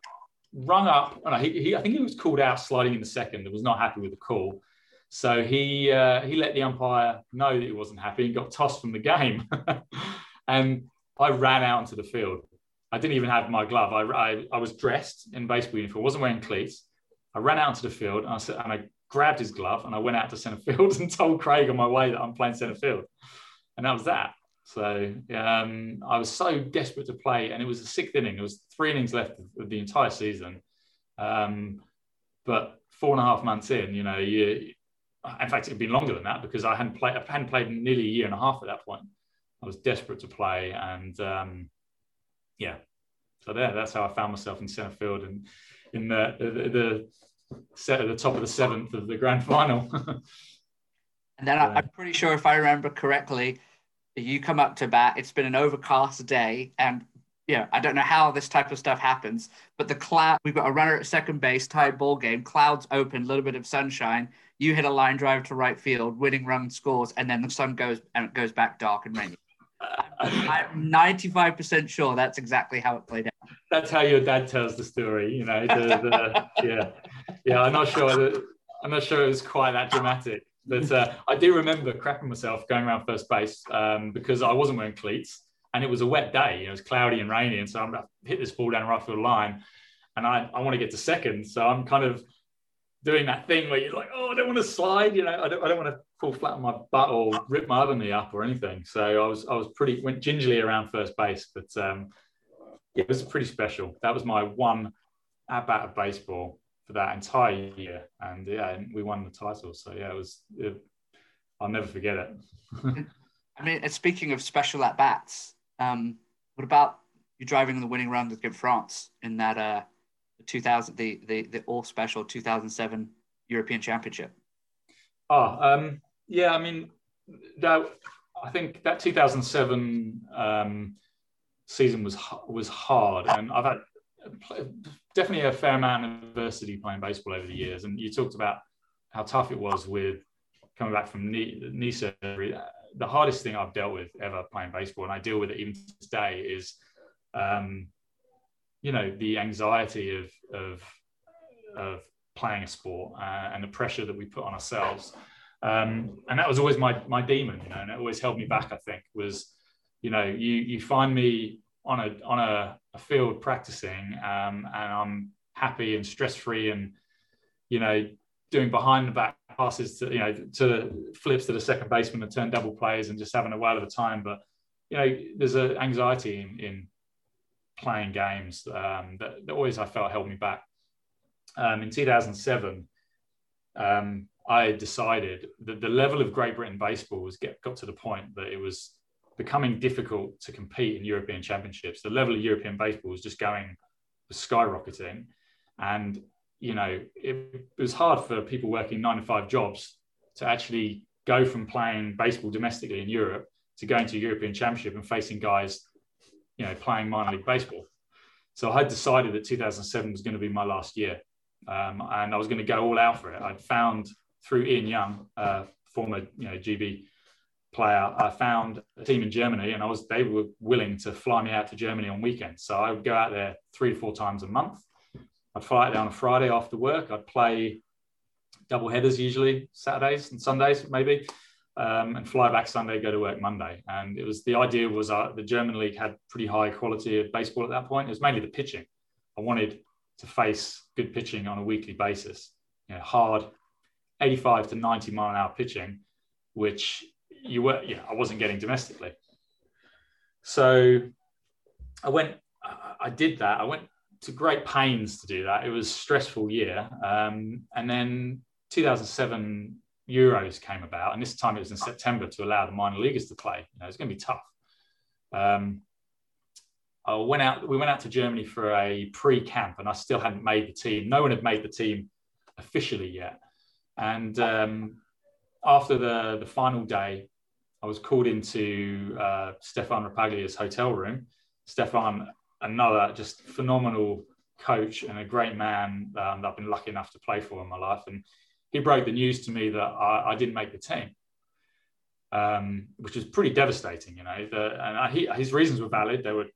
rung up. Oh no, he, he, I think he was called out sliding in the second. and was not happy with the call, so he uh, he let the umpire know that he wasn't happy and got tossed from the game. and I ran out into the field. I didn't even have my glove. I, I, I was dressed in baseball uniform, wasn't wearing cleats. I ran out into the field and I, said, and I grabbed his glove and I went out to centre field and told Craig on my way that I'm playing centre field. And that was that. So um, I was so desperate to play, and it was the sixth inning. It was three innings left of the entire season. Um, but four and a half months in, you know, you, in fact, it'd been longer than that because I hadn't played. I hadn't played nearly a year and a half at that point. I was desperate to play, and um, yeah, so there, that's how I found myself in centre field and in the, the, the set at the top of the seventh of the grand final. and then I, am pretty sure, if I remember correctly, you come up to bat. It's been an overcast day, and yeah, I don't know how this type of stuff happens, but the cloud. We've got a runner at second base, tied ball game. Clouds open, a little bit of sunshine. You hit a line drive to right field, winning run scores, and then the sun goes and it goes back dark and rainy. I'm 95% sure that's exactly how it played out. That's how your dad tells the story, you know. The, the, yeah, yeah. I'm not sure that I'm not sure it was quite that dramatic, but uh, I do remember crapping myself going around first base um, because I wasn't wearing cleats and it was a wet day. It was cloudy and rainy, and so I'm hit this ball down right field line, and I, I want to get to second, so I'm kind of doing that thing where you're like, oh, I don't want to slide, you know, I don't, I don't want to fall flat on my butt or rip my other knee up or anything. So I was, I was pretty went gingerly around first base, but um, it was pretty special. That was my one at bat of baseball for that entire year, and yeah, we won the title. So yeah, it was. It, I'll never forget it. I mean, speaking of special at bats, um, what about you driving the winning run against France in that uh, 2000 the the the all special 2007 European Championship? Oh, um, yeah. I mean, that I think that 2007 um, season was was hard, and I've had definitely a fair amount of adversity playing baseball over the years. And you talked about how tough it was with coming back from knee, knee surgery. The hardest thing I've dealt with ever playing baseball, and I deal with it even today, is um, you know the anxiety of of of playing a sport uh, and the pressure that we put on ourselves. Um, and that was always my my demon, you know, and it always held me back. I think was, you know, you you find me on a on a, a field practicing, um, and I'm happy and stress free, and you know, doing behind the back passes to you know to flips to the second baseman and turn double plays and just having a whale of a time. But you know, there's an anxiety in, in playing games um, that, that, always I felt held me back. Um, in 2007, um, I decided that the level of Great Britain baseball was get, got to the point that it was becoming difficult to compete in European championships. The level of European baseball was just going skyrocketing, and you know it, was hard for people working nine to five jobs to actually go from playing baseball domestically in Europe to going to a European Championship and facing guys you know, playing minor league baseball. So I had decided that 2007 was going to be my last year, um, and I was going to go all out for it. I'd found through Ian Young, uh, former you know GB player, I found a team in Germany, and I was they were willing to fly me out to Germany on weekends. So I would go out there three to four times a month. I'd fly out there on a Friday after work. I'd play double headers usually Saturdays and Sundays maybe, um, and fly back Sunday, go to work Monday. And it was the idea was uh, the German league had pretty high quality of baseball at that point. It was mainly the pitching. I wanted to face good pitching on a weekly basis. You know, hard 85 to 90 mile an hour pitching, which you were, yeah, I wasn't getting domestically. So I went, I did that. I went to great pains to do that. It was stressful year. Um, and then 2007 Euros came about, and this time it was in September to allow the minor leaguers to play. You know, it's going to be tough. Um, I went out. We went out to Germany for a pre-camp, and I still hadn't made the team. No one had made the team officially yet. And um, after the the final day, I was called into uh, Stefan Rapaglia's hotel room. Stefan, another just phenomenal coach and a great man um, that I've been lucky enough to play for in my life. And he broke the news to me that I, I didn't make the team, um, which was pretty devastating. You know, the, and I, he, his reasons were valid. They were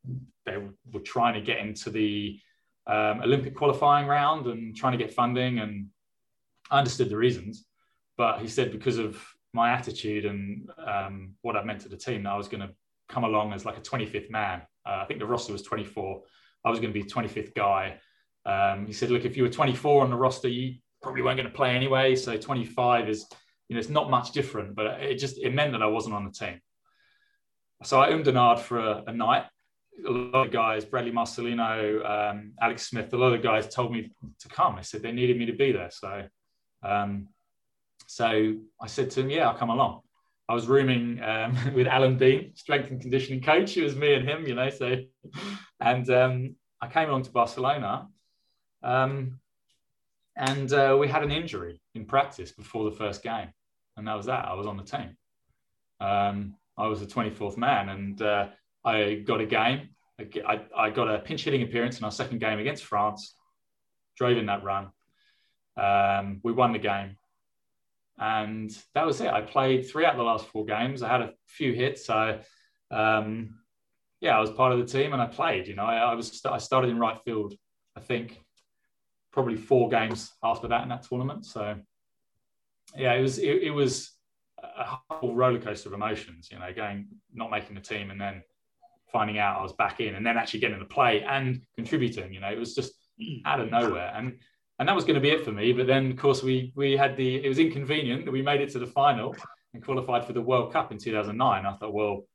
they were trying to get into the um, Olympic qualifying round and trying to get funding, and I understood the reasons. But he said because of my attitude and um, what I meant to the team, I was going to come along as like a 25th man. Uh, I think the roster was 24. I was going to be 25th guy. Um, he said, look, if you were 24 on the roster, you probably weren't going to play anyway. So 25 is, you know, it's not much different, but it just, it meant that I wasn't on the team. So I ummed and ahed for a, a night. A lot of guys, Bradley Marcelino, um, Alex Smith, a lot of guys told me to come. They said they needed me to be there. So, um, so I said to him, yeah, I'll come along. I was rooming um, with Alan Dean, strength and conditioning coach. It was me and him, you know. So, and um, I came along to Barcelona, um, and uh, we had an injury in practice before the first game, and that was that. I was on the team. Um, I was the 24th man, and uh, I got a game. I, I, got a pinch hitting appearance in our second game against France. Drove in that run. Um, we won the game, and that was it. I played three out of the last four games. I had a few hits. So, um, yeah, I was part of the team, and I played. You know, I, I was I started in right field. I think probably four games after that in that tournament. So yeah, it was it, it was a whole roller coaster of emotions. You know, going not making the team and then finding out I was back in and then actually getting to play and contributing. You know, it was just out of nowhere and. And that was going to be it for me. But then, of course, we we had the. It was inconvenient that we made it to the final and qualified for the World Cup in 2009. I thought, well,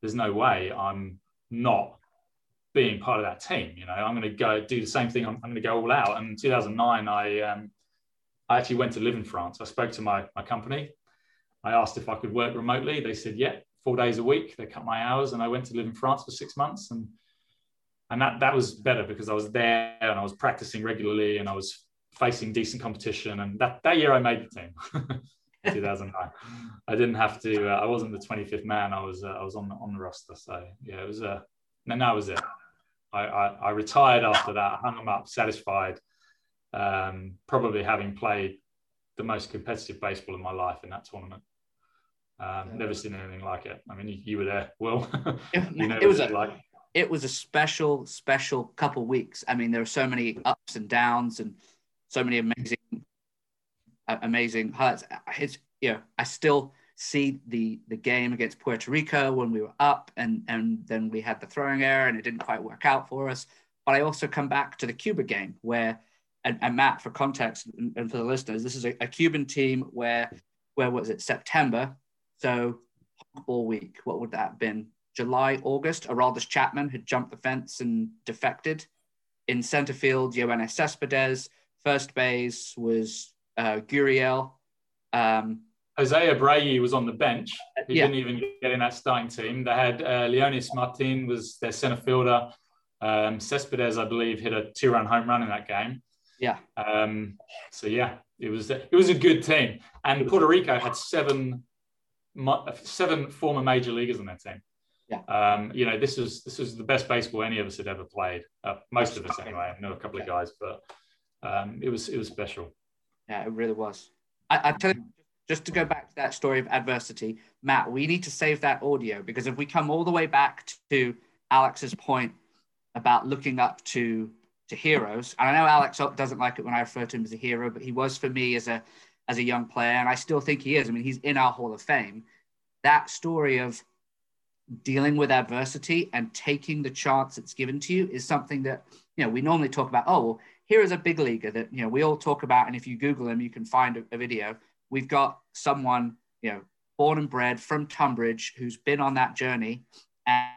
there's no way I'm not being part of that team. You know, I'm going to go do the same thing. I'm, I'm going to go all out. And in 2009, I um, I actually went to live in France. I spoke to my my company. I asked if I could work remotely. They said, yeah, four days a week. They cut my hours, and I went to live in France for six months. And and that that was better because I was there and I was practicing regularly and I was facing decent competition. And that that year I made the team. 2009. I didn't have to. Uh, I wasn't the 25th man. I was. Uh, I was on the on the roster. So yeah, it was. Uh, and that was it. I, I, I retired after that, hung them up, satisfied, um, probably having played the most competitive baseball in my life in that tournament. Um, never seen anything like it. I mean, you, you were there, Will. you know it was a, like. It was a special, special couple weeks. I mean, there were so many ups and downs, and so many amazing, uh, amazing highlights. It's you know, I still see the the game against Puerto Rico when we were up, and and then we had the throwing error, and it didn't quite work out for us. But I also come back to the Cuba game where, and, and Matt, for context and, and, for the listeners, this is a, a, Cuban team where where was it September? So all week, what would that have been? July, August. Aroldis Chapman had jumped the fence and defected. In center field, Yoenis Cespedes. First base was uh, Gurriel. Um, Jose Abreu was on the bench. He yeah. didn't even get in that starting team. They had uh, Leonys Martin was their center fielder. Um, Cespedes, I believe, hit a two-run home run in that game. Yeah. Um, so yeah, it was it was a good team, and Puerto Rico had seven seven former major leaguers on their team. Yeah. Um, you know, this was this was the best baseball any of us had ever played. Uh, most of us, anyway. I know a couple of guys, but um, it was it was special. Yeah, it really was. I, I tell you, just to go back to that story of adversity, Matt, we need to save that audio because if we come all the way back to Alex's point about looking up to to heroes, and I know Alex doesn't like it when I refer to him as a hero, but he was for me as a as a young player, and I still think he is. I mean, he's in our Hall of Fame. That story of dealing with adversity and taking the chance that's given to you is something that you know we normally talk about. Oh, well, here is a big leaguer that you know we all talk about, and if you Google him, you can find a, a video we've got someone, you know, born and bred from Tonbridge who's been on that journey. And,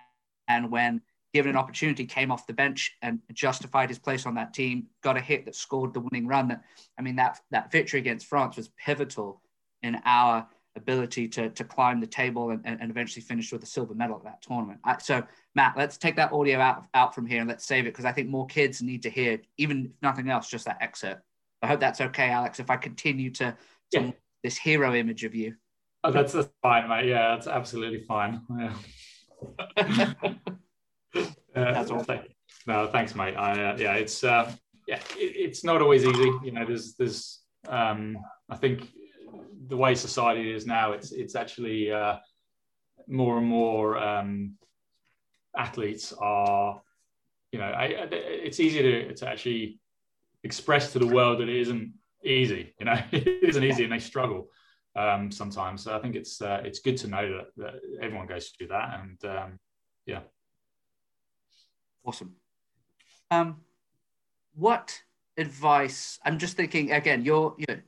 and when given an opportunity, came off the bench and justified his place on that team, got a hit that scored the winning run. That I mean, that that victory against France was pivotal in our ability to, to climb the table and, and eventually finish with a silver medal at that tournament. I, so, Matt, let's take that audio out, out from here and let's save it because I think more kids need to hear, even if nothing else, just that excerpt. I hope that's okay, Alex, if I continue to, to yeah this hero image of you. Oh, that's, that's fine, mate. Yeah, that's absolutely fine. Yeah. uh, that's all. Thank, no, thanks, mate. I, uh, yeah, it's uh, yeah, it, it's not always easy. You know, there's there's um, I think the way society is now, it's it's actually uh, more and more um, athletes are, you know, I, it's easier to, to actually express to the world that it isn't easy. You know, it isn't easy, and they struggle um, sometimes. So I think it's uh, it's good to know that, that everyone goes through that, and um, yeah. Awesome. Um, what advice? I'm just thinking again. You're you know,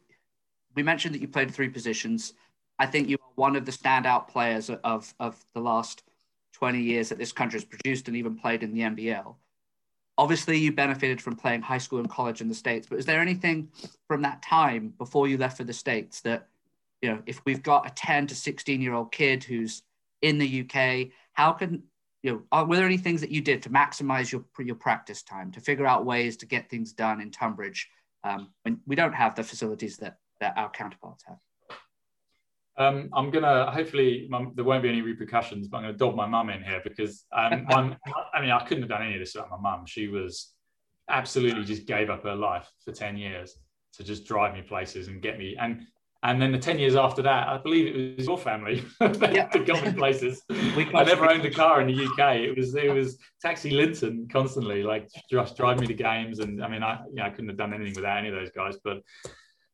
we mentioned that you played three positions. I think you are one of the standout players of of the last 20 years that this country has produced and even played in the NBL obviously you benefited from playing high school and college in the states but is there anything from that time before you left for the states that you know if we've got a 10 to 16 year old kid who's in the uk how can you know are, were there any things that you did to maximize your your practice time to figure out ways to get things done in tonbridge um, when we don't have the facilities that that our counterparts have um, I'm gonna hopefully there won't be any repercussions, but I'm gonna dob my mum in here because um, I'm, I mean I couldn't have done any of this without my mum. She was absolutely just gave up her life for ten years to just drive me places and get me and and then the 10 years after that, I believe it was your family that got me places. I never owned a car in the UK. It was it was Taxi Lintern constantly, like just drive me to games. And I mean, I you know, I couldn't have done anything without any of those guys. But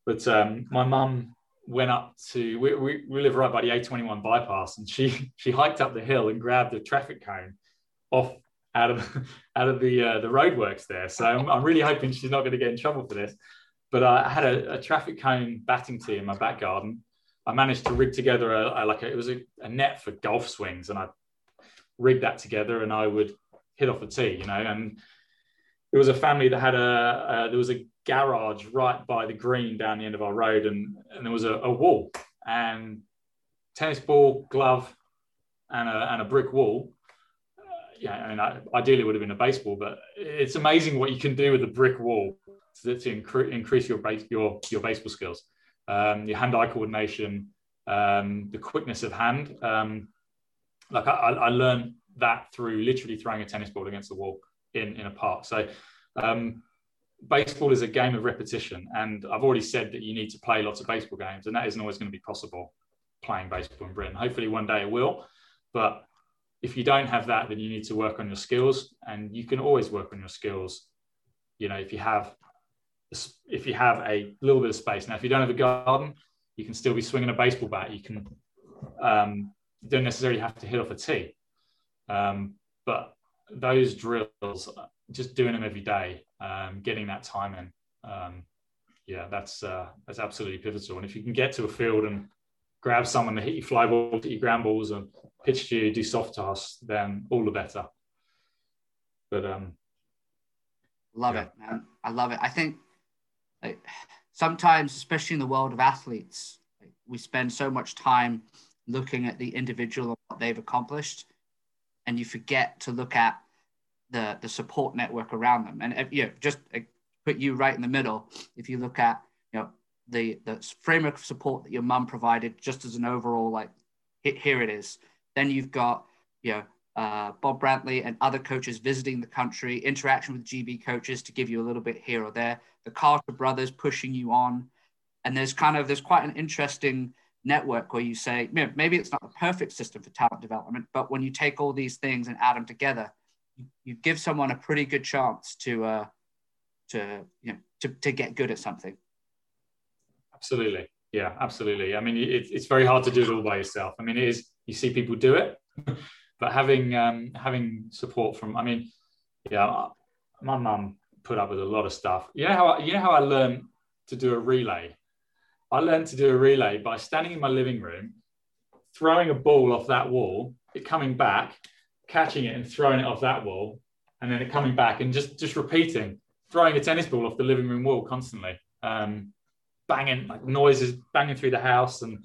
but um, my mum went up to we, we, we live right by the A21 bypass, and she she hiked up the hill and grabbed a traffic cone off out of out of the uh, the roadworks there. So I'm, I'm really hoping she's not going to get in trouble for this. But I had a, a, traffic cone batting tee in my back garden. I managed to rig together a, a like a, it was a, a, net for golf swings, and I rigged that together, and I would hit off a tee, you know. And it was a family that had a, a there was a garage right by the green down the end of our road, and, and there was a, a wall and tennis ball, glove, and a, and a brick wall. Uh, yeah, I mean, I, ideally would have been a baseball, but it's amazing what you can do with a brick wall to, to incre- increase your base, your your baseball skills, um, your hand-eye coordination, um, the quickness of hand. Um, like I, I learned that through literally throwing a tennis ball against the wall in in a park. So um, baseball is a game of repetition. And I've already said that you need to play lots of baseball games, and that isn't always going to be possible playing baseball in Britain. Hopefully, one day it will. But if you don't have that, then you need to work on your skills, and you can always work on your skills. You know, if you have if you have a little bit of space. Now, if you don't have a garden, you can still be swinging a baseball bat. You can um, you don't necessarily have to hit off a tee, um, but those drills, just doing them every day, um, getting that time in, um, yeah, that's uh, that's absolutely pivotal. And if you can get to a field and grab someone to hit you fly balls, hit you ground balls, and pitch to you, do soft toss, then all the better. But um, love yeah. it, man. I love it. I think like, sometimes, especially in the world of athletes, like, we spend so much time looking at the individual and what they've accomplished and you forget to look at the the support network around them. And if, you know, just uh, put you right in the middle. If you look at you know the the framework of support that your mum provided, just as an overall like here it is. Then you've got you know uh, Bob Brantley and other coaches visiting the country, interaction with GB coaches to give you a little bit here or there. The Carter brothers pushing you on, and there's kind of there's quite an interesting network where you say you know, maybe it's not the perfect system for talent development, but when you take all these things and add them together, you, you give someone a pretty good chance to uh, to you know to, to get good at something. Absolutely, yeah, absolutely. I mean, it, it's very hard to do it all by yourself. I mean, it is. You see people do it, but having um, having support from, I mean, yeah, my mum put up with a lot of stuff. You know how I, you know how I learned to do a relay I learned to do a relay by standing in my living room, throwing a ball off that wall, it coming back, catching it and throwing it off that wall, and then it coming back and just just repeating, throwing a tennis ball off the living room wall constantly, um, banging like noises banging through the house, and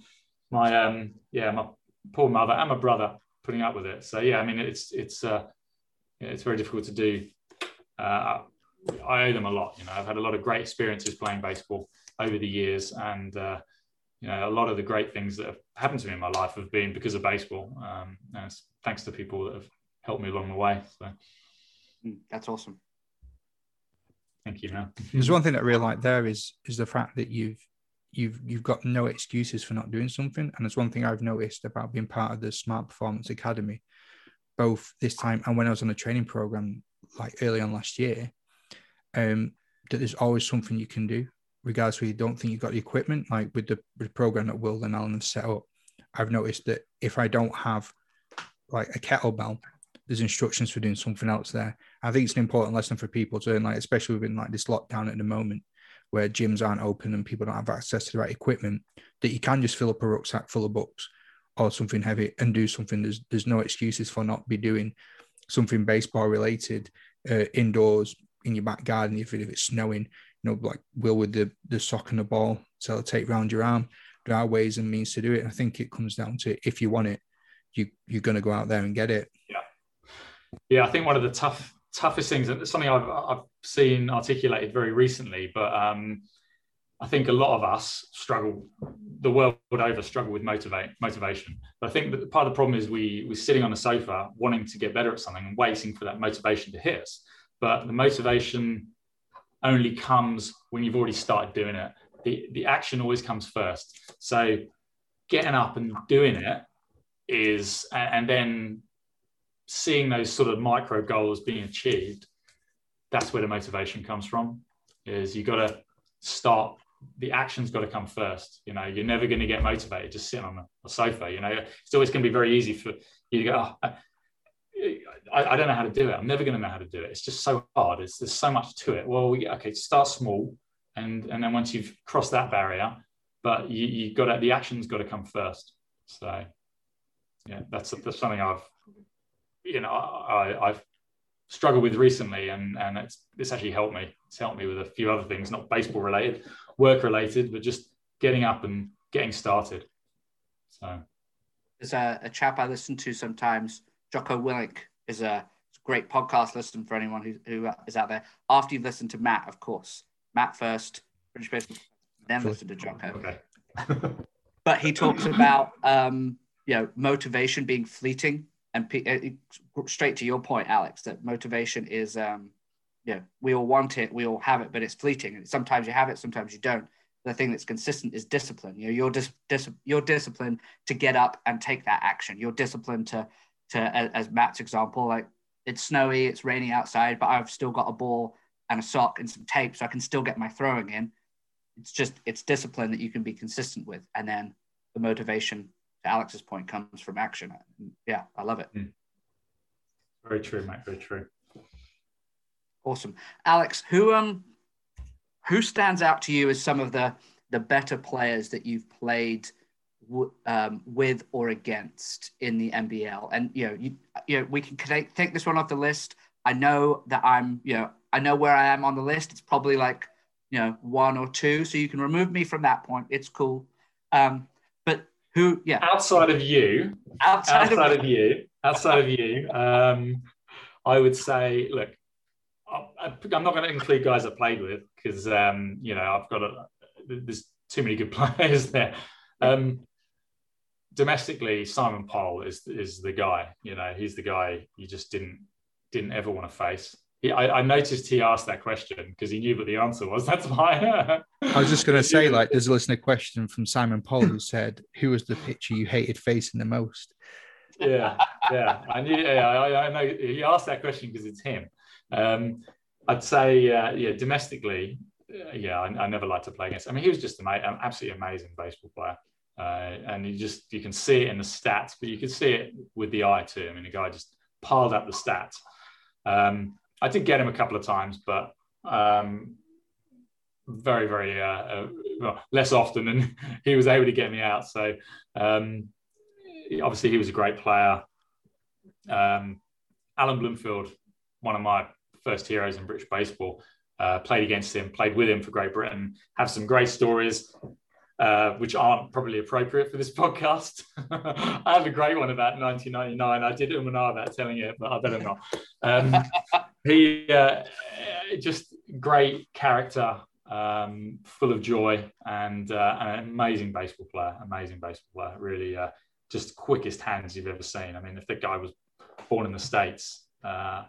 my um yeah my poor mother and my brother putting up with it. So yeah, I mean it's it's uh, it's very difficult to do. Uh, I owe them a lot. You know, I've had a lot of great experiences playing baseball over the years. And, uh, you know, a lot of the great things that have happened to me in my life have been because of baseball. Um, and it's thanks to people that have helped me along the way. So mm, that's awesome. Thank you, man. There's one thing that I really like there is is the fact that you've you've you've got no excuses for not doing something. And there's one thing I've noticed about being part of the Smart Performance Academy, both this time and when I was on a training program like early on last year, um, that there's always something you can do regardless whether you don't think you've got the equipment, like with the, the program that Will and Alan have set up, I've noticed that if I don't have like a kettlebell, there's instructions for doing something else there. I think it's an important lesson for people to learn, like especially within like this lockdown at the moment, where gyms aren't open and people don't have access to the right equipment, that you can just fill up a rucksack full of books or something heavy and do something. There's there's no excuses for not be doing something baseball related uh, indoors in your back garden if, if it's snowing know, like Will with the the sock and the ball, so take round your arm. There are ways and means to do it. And I think it comes down to if you want it, you you're going to go out there and get it. Yeah, yeah. I think one of the tough toughest things, and something I've I've seen articulated very recently, but um, I think a lot of us struggle the world over struggle with motivate motivation. But I think that part of the problem is we we're sitting on a sofa wanting to get better at something and waiting for that motivation to hit us. But the motivation only comes when you've already started doing it. The, the action always comes first. So getting up and doing it is, and then seeing those sort of micro goals being achieved, that's where the motivation comes from. Is you got to start. The action's got to come first. You know, you're never going to get motivated just sitting on a, a sofa. You know, it's always going to be very easy for you to go. Oh, I, I, don't know how to do it. I'm never going to know how to do it. It's just so hard. It's, there's so much to it. Well, we, okay, start small, and and then once you've crossed that barrier, but you you got to, the action's got to come first. So, yeah, that's that's something I've you know I, I've struggled with recently, and and it's it's actually helped me. It's helped me with a few other things, not baseball related, work related, but just getting up and getting started. So, there's a, a chap I listen to sometimes Jocko Willink is a, great podcast listen for anyone who, who is out there. After you've listened to Matt, of course, Matt first, British baseball, then listen to Jocko. Okay. but he talks about um, you know motivation being fleeting, and uh, straight to your point, Alex, that motivation is um, you know we all want it, we all have it, but it's fleeting. And sometimes you have it, sometimes you don't. The thing that's consistent is discipline. You know, you're dis- dis- you're disciplined to get up and take that action. Your discipline to to as Matt's example, like it's snowy, it's raining outside, but I've still got a ball and a sock and some tape, so I can still get my throwing in. It's just it's discipline that you can be consistent with, and then the motivation. To Alex's point, comes from action. Yeah, I love it. Mm. Very true, mate. Very true. Awesome, Alex. Who um, who stands out to you as some of the the better players that you've played um, with or against in the NBL. And you know, you, you know, we can take, take this one off the list. I know that I'm, you know, I know where I am on the list. It's probably like, you know, one or two. So you can remove me from that point. It's cool. Um, but who, yeah, outside of you, outside, outside of, of, you, outside of you, um, I would say, look, I, am not going to include guys I played with because, um, you know, I've got a, there's too many good players there. Um, domestically, Simon Pole is is the guy. You know, he's the guy you just didn't didn't ever want to face. he, I, I, noticed he asked that question because he knew what the answer was. That's why. I was just going to say, like, there's a listener question from Simon Paul who said, "Who was the pitcher you hated facing the most?" Yeah, yeah, I knew. Yeah, I, I know. He asked that question because it's him. Um, I'd say, uh, yeah, domestically, uh, yeah, I, I, never liked to play against. I mean, he was just an absolutely amazing baseball player, uh, and you just you can see it in the stats, but you can see it with the eye too. I mean, the guy just piled up the stats. Um, I did get him a couple of times, but um, very, very uh, uh, well, less often, and he was able to get me out. So um, obviously, he was a great player. Um, Alan Bloomfield, one of my first heroes in British baseball, uh, played against him, played with him for Great Britain. Have some great stories. Uh, which aren't probably appropriate for this podcast. I have a great one about 1999. I did um and about telling it, but I better not. Um, he uh, just great character, um, full of joy, and uh, an amazing baseball player. Amazing baseball player. Really, uh, just quickest hands you've ever seen. I mean, if the guy was born in the states, uh,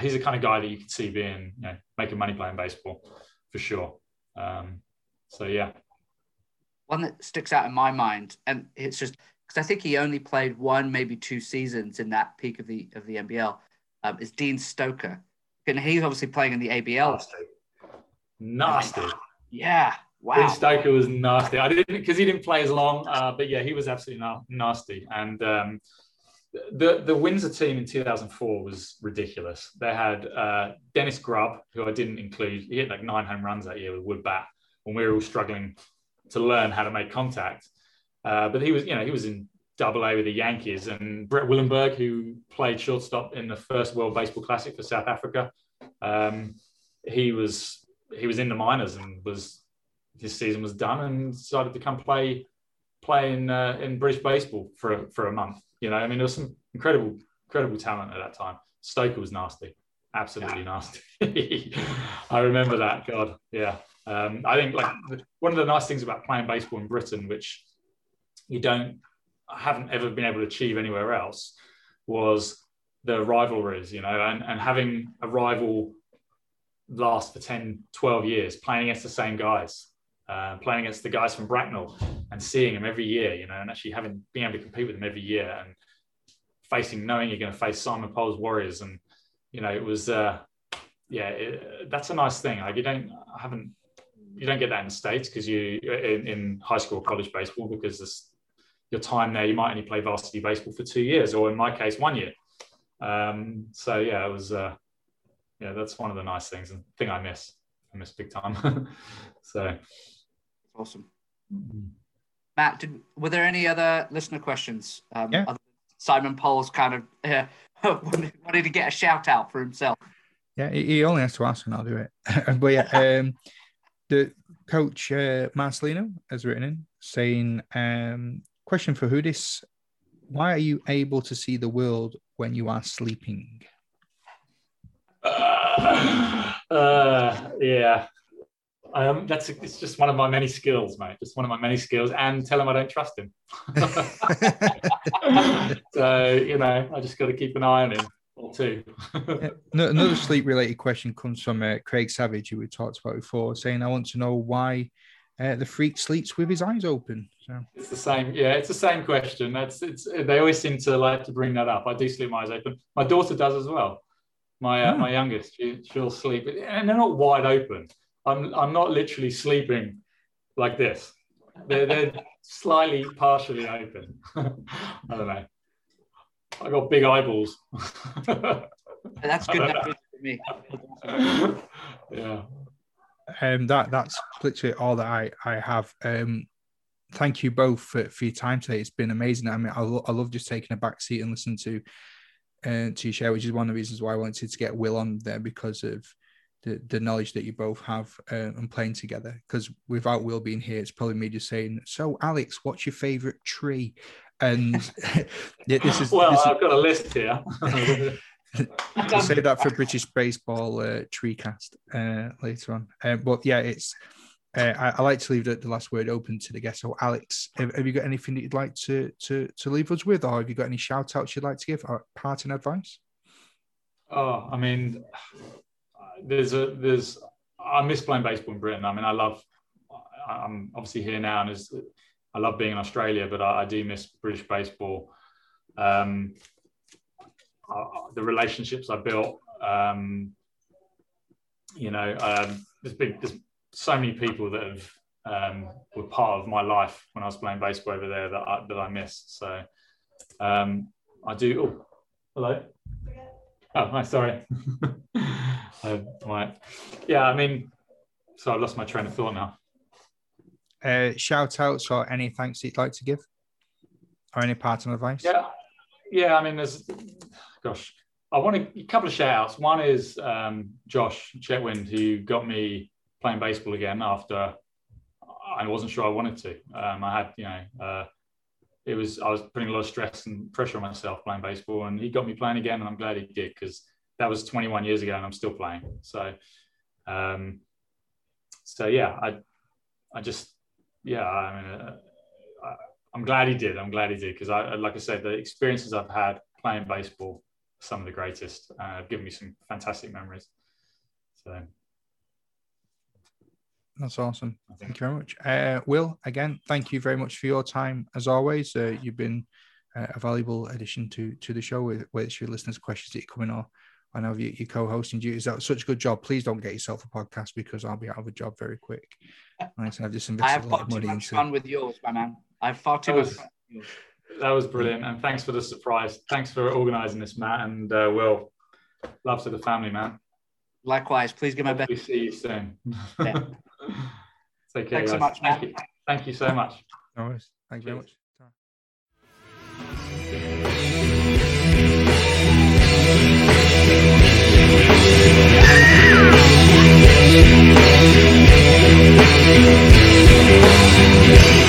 he's the kind of guy that you could see being, you know, making money playing baseball for sure. Um, so yeah one that sticks out in my mind, and it's just because I think he only played one, maybe two seasons in that peak of the of the NBL, um, is Dean Stoker, and he's obviously playing in the ABL. Nasty. Nasty. Yeah. Wow. Dean Stoker was nasty. I didn't because he didn't play as long, uh, but yeah, he was absolutely na- nasty. And um, the the Windsor team in 2004 was ridiculous. They had uh, Dennis Grubb, who I didn't include. He hit like nine home runs that year with wood bat when we were all struggling to learn how to make contact. Uh, but he was, you know, he was in double A with the Yankees and Brett Willemburg, who played shortstop in the first World Baseball Classic for South Africa. Um, he was he was in the minors and was his season was done and decided to come play play in uh, in British baseball for for a month. You know, I mean, there was some incredible incredible talent at that time. Stoker was nasty, absolutely yeah. nasty. I remember that. God, yeah. Um, I think like one of the nice things about playing baseball in Britain, which you don't, haven't ever been able to achieve anywhere else, was the rivalries, you know, and, and having a rival last for 10, 12 years, playing against the same guys, uh, playing against the guys from Bracknell and seeing them every year, you know, and actually having being able to compete with them every year and facing, knowing you're going to face Simon Pole's Warriors. And, you know, it was, uh, yeah, it, that's a nice thing. Like you don't, I haven't you don't get that in the states because you in, in, high school or college baseball because this, your time there you might only play varsity baseball for two years or in my case one year. Um, so yeah it was uh, yeah that's one of the nice things and thing i miss. I miss big time. So. It's awesome. Mm-hmm. matt did, were there any other listener questions? Um, yeah. simon pole's kind of uh, wanted to get a shout out for himself. Yeah he only has to ask and i'll do it. But yeah um the coach uh, Marcelino has written in saying, um, question for Hoodis: Why are you able to see the world when you are sleeping? Uh, uh, yeah, um, that's it's just one of my many skills, mate. Just one of my many skills, and tell him I don't trust him. so you know, I just got to keep an eye on him or two. yeah. Another sleep related question comes from uh, Craig Savage, who we talked about before, saying, I want to know why uh, the freak sleeps with his eyes open. So it's the same. Yeah, it's the same question. That's it's. They always seem to like to bring that up. I do sleep my eyes open. My daughter does as well. My uh, oh. my youngest, she, she'll sleep, and they're not wide open. I'm I'm not literally sleeping like this. They're, they're slightly partially open. I don't know. I got big eyeballs. That's good for me. yeah. Um, that that's literally all that I I have. Um, thank you both for, for your time today. It's been amazing. I mean, I, lo- I love just taking a back seat and listening to uh, to you share, which is one of the reasons why I wanted to get Will on there because of the, the knowledge that you both have uh, and playing together. Because without Will being here, it's probably me just saying, "So, Alex, what's your favorite tree?" And this is well, this I've is, got a list here. Say that for British baseball uh, tree cast uh, later on. Um, but yeah, it's. Uh, I, I, like to leave the, the, last word open to the guest. So, Alex, have, have, you got anything that you'd like to to to leave us with, or have you got any shout outs you'd like to give, or parting advice? Oh, I mean, there's a there's I miss playing baseball in Britain. I mean, I love. I'm obviously here now, and is I love being in Australia, but I, I do miss British baseball. Um, uh, the relationships I built. Um, you know, um, there's been there's so many people that have um, were part of my life when I was playing baseball over there that I, that I missed. So um, I do. Oh, hello. Oh, hi. Sorry. um, right. Yeah. I mean, so I lost my train of thought now. Uh, shout outs or any thanks you'd like to give, or any parting advice? Yeah. Yeah. I mean, there's. Gosh, I want a couple of shout outs. One is um, Josh Chetwynd, who got me playing baseball again after I wasn't sure I wanted to. Um, I had, you know, uh, it was I was putting a lot of stress and pressure on myself playing baseball, and he got me playing again, and I'm glad he did because that was 21 years ago, and I'm still playing. So, um, so yeah, I, I just, yeah, I mean, uh, I, I'm glad he did. I'm glad he did because I, like I said, the experiences I've had playing baseball, some of the greatest, uh, have given me some fantastic memories. So. That's awesome. Thank you very much. Uh, Will, again, thank you very much for your time. As always, uh, you've been uh, a valuable addition to to the show, with it's your listeners' questions that you come in or I know you, your co-hosting duties. That's such a good job. Please don't get yourself a podcast because I'll be out of a job very quick. Like I I've just invested I have a lot of money into. fun with yours, my man. I've far too much. That was brilliant, and thanks for the surprise. Thanks for organising this, Matt, and uh, Will. Love to the family, man. Likewise. Please give my best. We see you soon. Yeah. Take care. Thanks guys. so much, Thank you. Thank you so much. No worries. Thank you very much. Yeah.